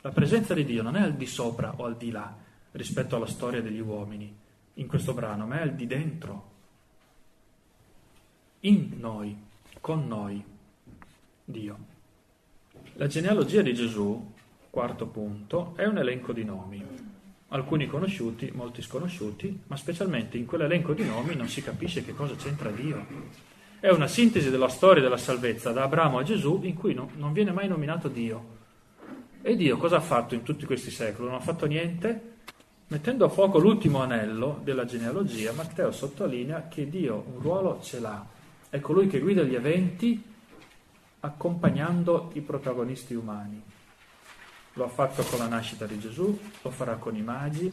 La presenza di Dio non è al di sopra o al di là rispetto alla storia degli uomini in questo brano, ma è al di dentro, in noi, con noi, Dio. La genealogia di Gesù, quarto punto, è un elenco di nomi, alcuni conosciuti, molti sconosciuti, ma specialmente in quell'elenco di nomi non si capisce che cosa c'entra Dio. È una sintesi della storia della salvezza da Abramo a Gesù in cui no, non viene mai nominato Dio. E Dio cosa ha fatto in tutti questi secoli? Non ha fatto niente? Mettendo a fuoco l'ultimo anello della genealogia, Matteo sottolinea che Dio un ruolo ce l'ha. È colui che guida gli eventi accompagnando i protagonisti umani. Lo ha fatto con la nascita di Gesù, lo farà con i magi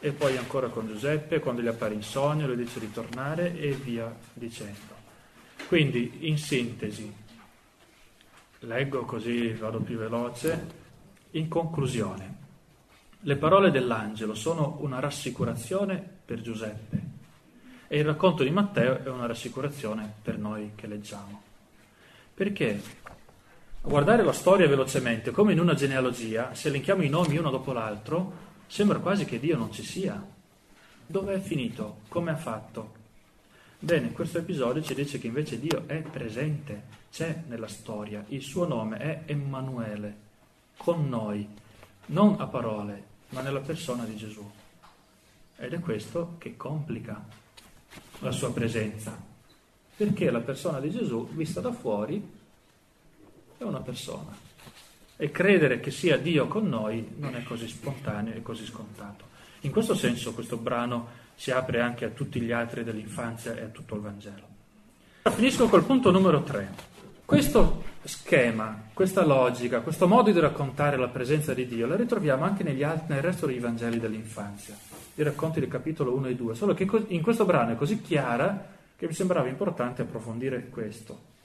e poi ancora con Giuseppe quando gli appare in sogno, le dice di tornare e via dicendo. Quindi, in sintesi, leggo così vado più veloce, in conclusione, le parole dell'angelo sono una rassicurazione per Giuseppe e il racconto di Matteo è una rassicurazione per noi che leggiamo. Perché a guardare la storia velocemente, come in una genealogia, se elenchiamo i nomi uno dopo l'altro, sembra quasi che Dio non ci sia. Dove è finito? Come ha fatto? Bene, questo episodio ci dice che invece Dio è presente, c'è nella storia, il suo nome è Emanuele, con noi, non a parole, ma nella persona di Gesù. Ed è questo che complica la sua presenza, perché la persona di Gesù, vista da fuori, è una persona. E credere che sia Dio con noi non è così spontaneo e così scontato. In questo senso questo brano si apre anche a tutti gli altri dell'infanzia e a tutto il Vangelo. Finisco col punto numero 3. Questo schema, questa logica, questo modo di raccontare la presenza di Dio la ritroviamo anche altri, nel resto dei Vangeli dell'infanzia, i racconti del capitolo 1 e 2, solo che in questo brano è così chiara che mi sembrava importante approfondire questo.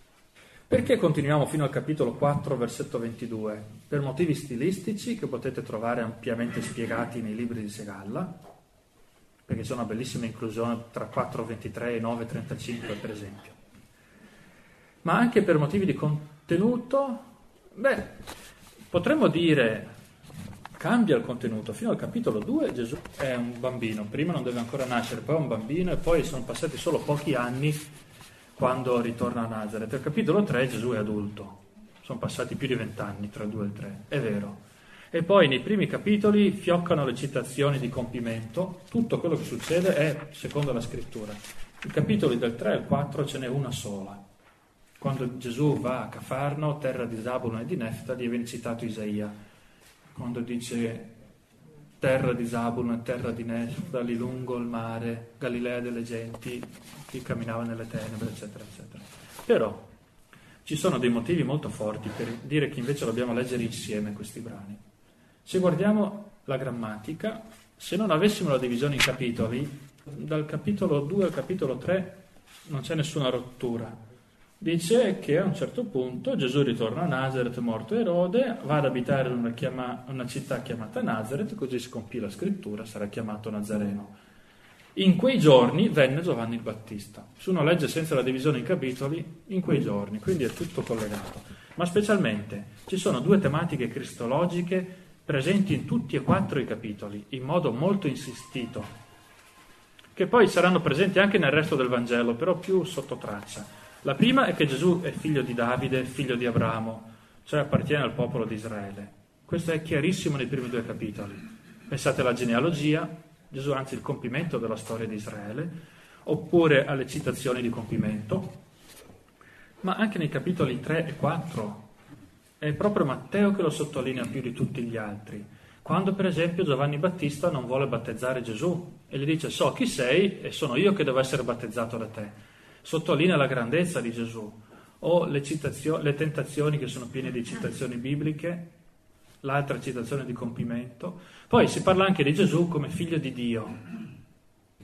Perché continuiamo fino al capitolo 4, versetto 22? Per motivi stilistici che potete trovare ampiamente spiegati nei libri di Segalla, perché c'è una bellissima inclusione tra 4.23 e 9.35 per esempio. Ma anche per motivi di contenuto, beh, potremmo dire cambia il contenuto. Fino al capitolo 2 Gesù è un bambino, prima non deve ancora nascere, poi è un bambino e poi sono passati solo pochi anni quando ritorna a Nazareth. Al capitolo 3 Gesù è adulto, sono passati più di vent'anni tra il 2 e il 3, è vero. E poi nei primi capitoli fioccano le citazioni di compimento, tutto quello che succede è secondo la scrittura. I capitoli del 3 al 4 ce n'è una sola. Quando Gesù va a Cafarno, terra di Zabulon e di Neftali, viene citato Isaia, quando dice terra di Zabulon, terra di Neftali, lungo il mare, Galilea delle genti, chi camminava nelle tenebre, eccetera, eccetera. Però ci sono dei motivi molto forti per dire che invece dobbiamo leggere insieme questi brani. Se guardiamo la grammatica, se non avessimo la divisione in capitoli, dal capitolo 2 al capitolo 3 non c'è nessuna rottura dice che a un certo punto Gesù ritorna a Nazareth, morto Erode, va ad abitare in una, chiama, una città chiamata Nazareth, così si compì la scrittura, sarà chiamato Nazareno. In quei giorni venne Giovanni il Battista. Se uno legge senza la divisione in capitoli, in quei giorni, quindi è tutto collegato. Ma specialmente ci sono due tematiche cristologiche presenti in tutti e quattro i capitoli, in modo molto insistito, che poi saranno presenti anche nel resto del Vangelo, però più sotto traccia. La prima è che Gesù è figlio di Davide, figlio di Abramo, cioè appartiene al popolo di Israele. Questo è chiarissimo nei primi due capitoli. Pensate alla genealogia, Gesù anzi il compimento della storia di Israele, oppure alle citazioni di compimento, ma anche nei capitoli 3 e 4 è proprio Matteo che lo sottolinea più di tutti gli altri. Quando per esempio Giovanni Battista non vuole battezzare Gesù e gli dice so chi sei e sono io che devo essere battezzato da te sottolinea la grandezza di Gesù, o le, citazio- le tentazioni che sono piene di citazioni bibliche, l'altra citazione di compimento. Poi si parla anche di Gesù come figlio di Dio,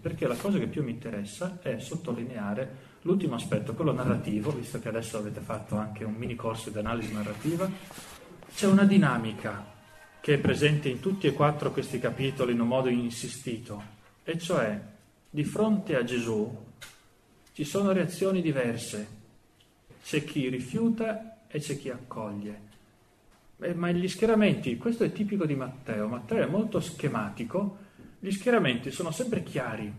perché la cosa che più mi interessa è sottolineare l'ultimo aspetto, quello narrativo, visto che adesso avete fatto anche un mini corso di analisi narrativa, c'è una dinamica che è presente in tutti e quattro questi capitoli in un modo insistito, e cioè di fronte a Gesù ci sono reazioni diverse. C'è chi rifiuta e c'è chi accoglie. Eh, ma gli schieramenti, questo è tipico di Matteo, Matteo è molto schematico, gli schieramenti sono sempre chiari.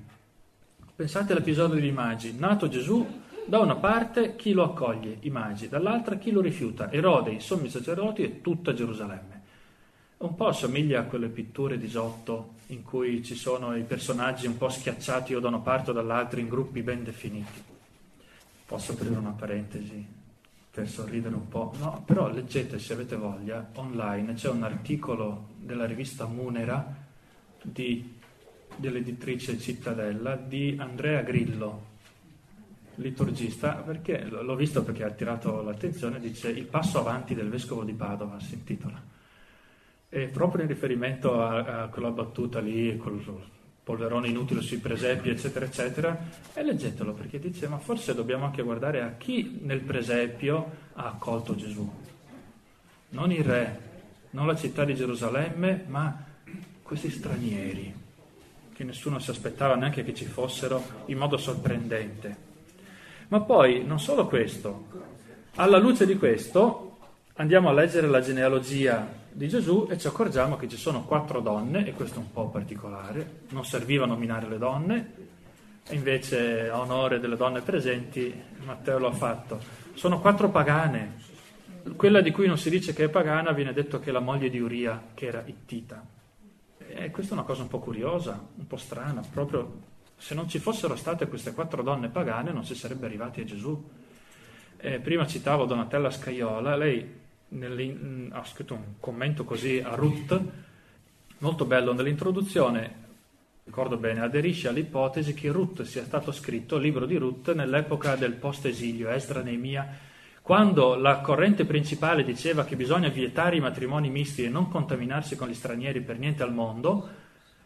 Pensate all'episodio degli magi, nato Gesù, da una parte chi lo accoglie, i magi, dall'altra chi lo rifiuta, Erode, i sommi sacerdoti e tutta Gerusalemme. Un po' assomiglia a quelle pitture di Giotto in cui ci sono i personaggi un po' schiacciati o da una parte o dall'altra in gruppi ben definiti. Posso aprire una parentesi? per sorridere un po'. No, però leggete se avete voglia, online c'è un articolo della rivista Munera di, dell'editrice Cittadella di Andrea Grillo, liturgista, perché l'ho visto perché ha attirato l'attenzione, dice Il passo avanti del vescovo di Padova, si intitola. E proprio in riferimento a, a quella battuta lì, col polverone inutile sui presepi, eccetera, eccetera, e leggetelo perché dice, ma forse dobbiamo anche guardare a chi nel presepio ha accolto Gesù. Non il re, non la città di Gerusalemme, ma questi stranieri, che nessuno si aspettava neanche che ci fossero in modo sorprendente. Ma poi, non solo questo, alla luce di questo, andiamo a leggere la genealogia di Gesù e ci accorgiamo che ci sono quattro donne, e questo è un po' particolare, non serviva nominare le donne, e invece a onore delle donne presenti Matteo lo ha fatto. Sono quattro pagane, quella di cui non si dice che è pagana viene detto che è la moglie di Uria, che era ittita. E questa è una cosa un po' curiosa, un po' strana, proprio se non ci fossero state queste quattro donne pagane non si sarebbe arrivati a Gesù. Eh, prima citavo Donatella Scaiola, lei ha scritto un commento così a Ruth, molto bello nell'introduzione, ricordo bene, aderisce all'ipotesi che Ruth sia stato scritto, il libro di Ruth, nell'epoca del post-esilio, Esdra Neemia, quando la corrente principale diceva che bisogna vietare i matrimoni misti e non contaminarsi con gli stranieri per niente al mondo,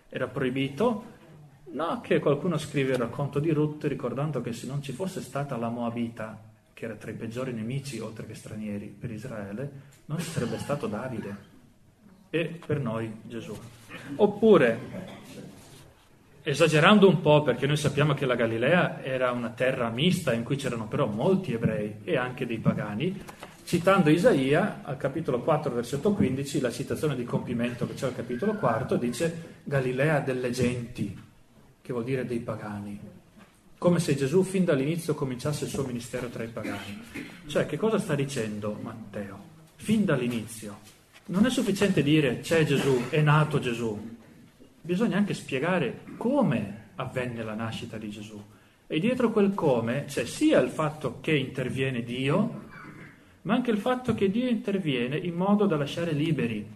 era proibito, no che qualcuno scrive il racconto di Ruth ricordando che se non ci fosse stata la Moabita che era tra i peggiori nemici, oltre che stranieri, per Israele, non ci sarebbe stato Davide e per noi Gesù. Oppure, esagerando un po', perché noi sappiamo che la Galilea era una terra mista in cui c'erano però molti ebrei e anche dei pagani, citando Isaia al capitolo 4, versetto 15, la citazione di compimento che c'è al capitolo 4, dice Galilea delle genti, che vuol dire dei pagani come se Gesù fin dall'inizio cominciasse il suo ministero tra i pagani. Cioè, che cosa sta dicendo Matteo? Fin dall'inizio. Non è sufficiente dire c'è Gesù, è nato Gesù. Bisogna anche spiegare come avvenne la nascita di Gesù. E dietro quel come c'è sia il fatto che interviene Dio, ma anche il fatto che Dio interviene in modo da lasciare liberi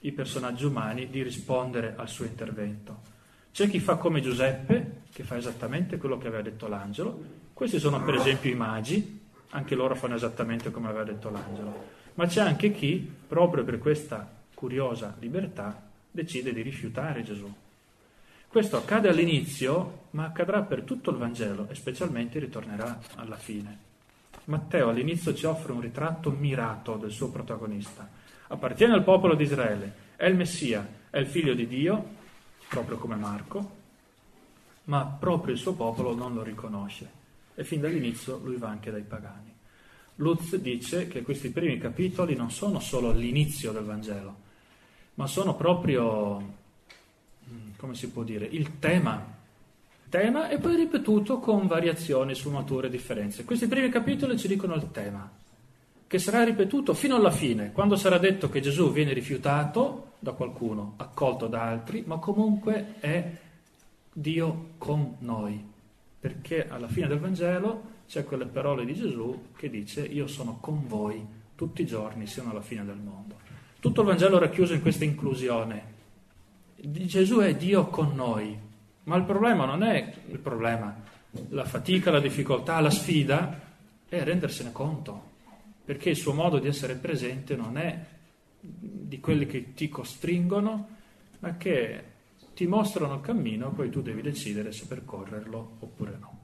i personaggi umani di rispondere al suo intervento. C'è chi fa come Giuseppe, che fa esattamente quello che aveva detto l'angelo. Questi sono per esempio i magi, anche loro fanno esattamente come aveva detto l'angelo. Ma c'è anche chi, proprio per questa curiosa libertà, decide di rifiutare Gesù. Questo accade all'inizio, ma accadrà per tutto il Vangelo e specialmente ritornerà alla fine. Matteo all'inizio ci offre un ritratto mirato del suo protagonista. Appartiene al popolo di Israele, è il Messia, è il figlio di Dio, proprio come Marco, ma proprio il suo popolo non lo riconosce e fin dall'inizio lui va anche dai pagani. Lutz dice che questi primi capitoli non sono solo l'inizio del Vangelo, ma sono proprio, mm, come si può dire, il tema. Tema e poi ripetuto con variazioni, sfumature, differenze. Questi primi capitoli ci dicono il tema, che sarà ripetuto fino alla fine, quando sarà detto che Gesù viene rifiutato da qualcuno, accolto da altri, ma comunque è Dio con noi, perché alla fine del Vangelo c'è quelle parole di Gesù che dice io sono con voi tutti i giorni sino alla fine del mondo. Tutto il Vangelo racchiuso in questa inclusione. Gesù è Dio con noi, ma il problema non è il problema, la fatica, la difficoltà, la sfida, è rendersene conto, perché il suo modo di essere presente non è di quelli che ti costringono, ma che ti mostrano il cammino, poi tu devi decidere se percorrerlo oppure no.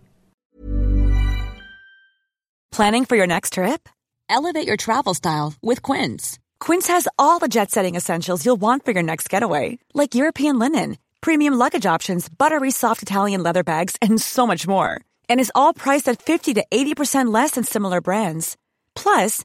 Planning for your next trip? Elevate your travel style with Quince. Quince has all the jet setting essentials you'll want for your next getaway, like European linen, premium luggage options, buttery soft Italian leather bags, and so much more. And is all priced at 50 to 80% less than similar brands. Plus,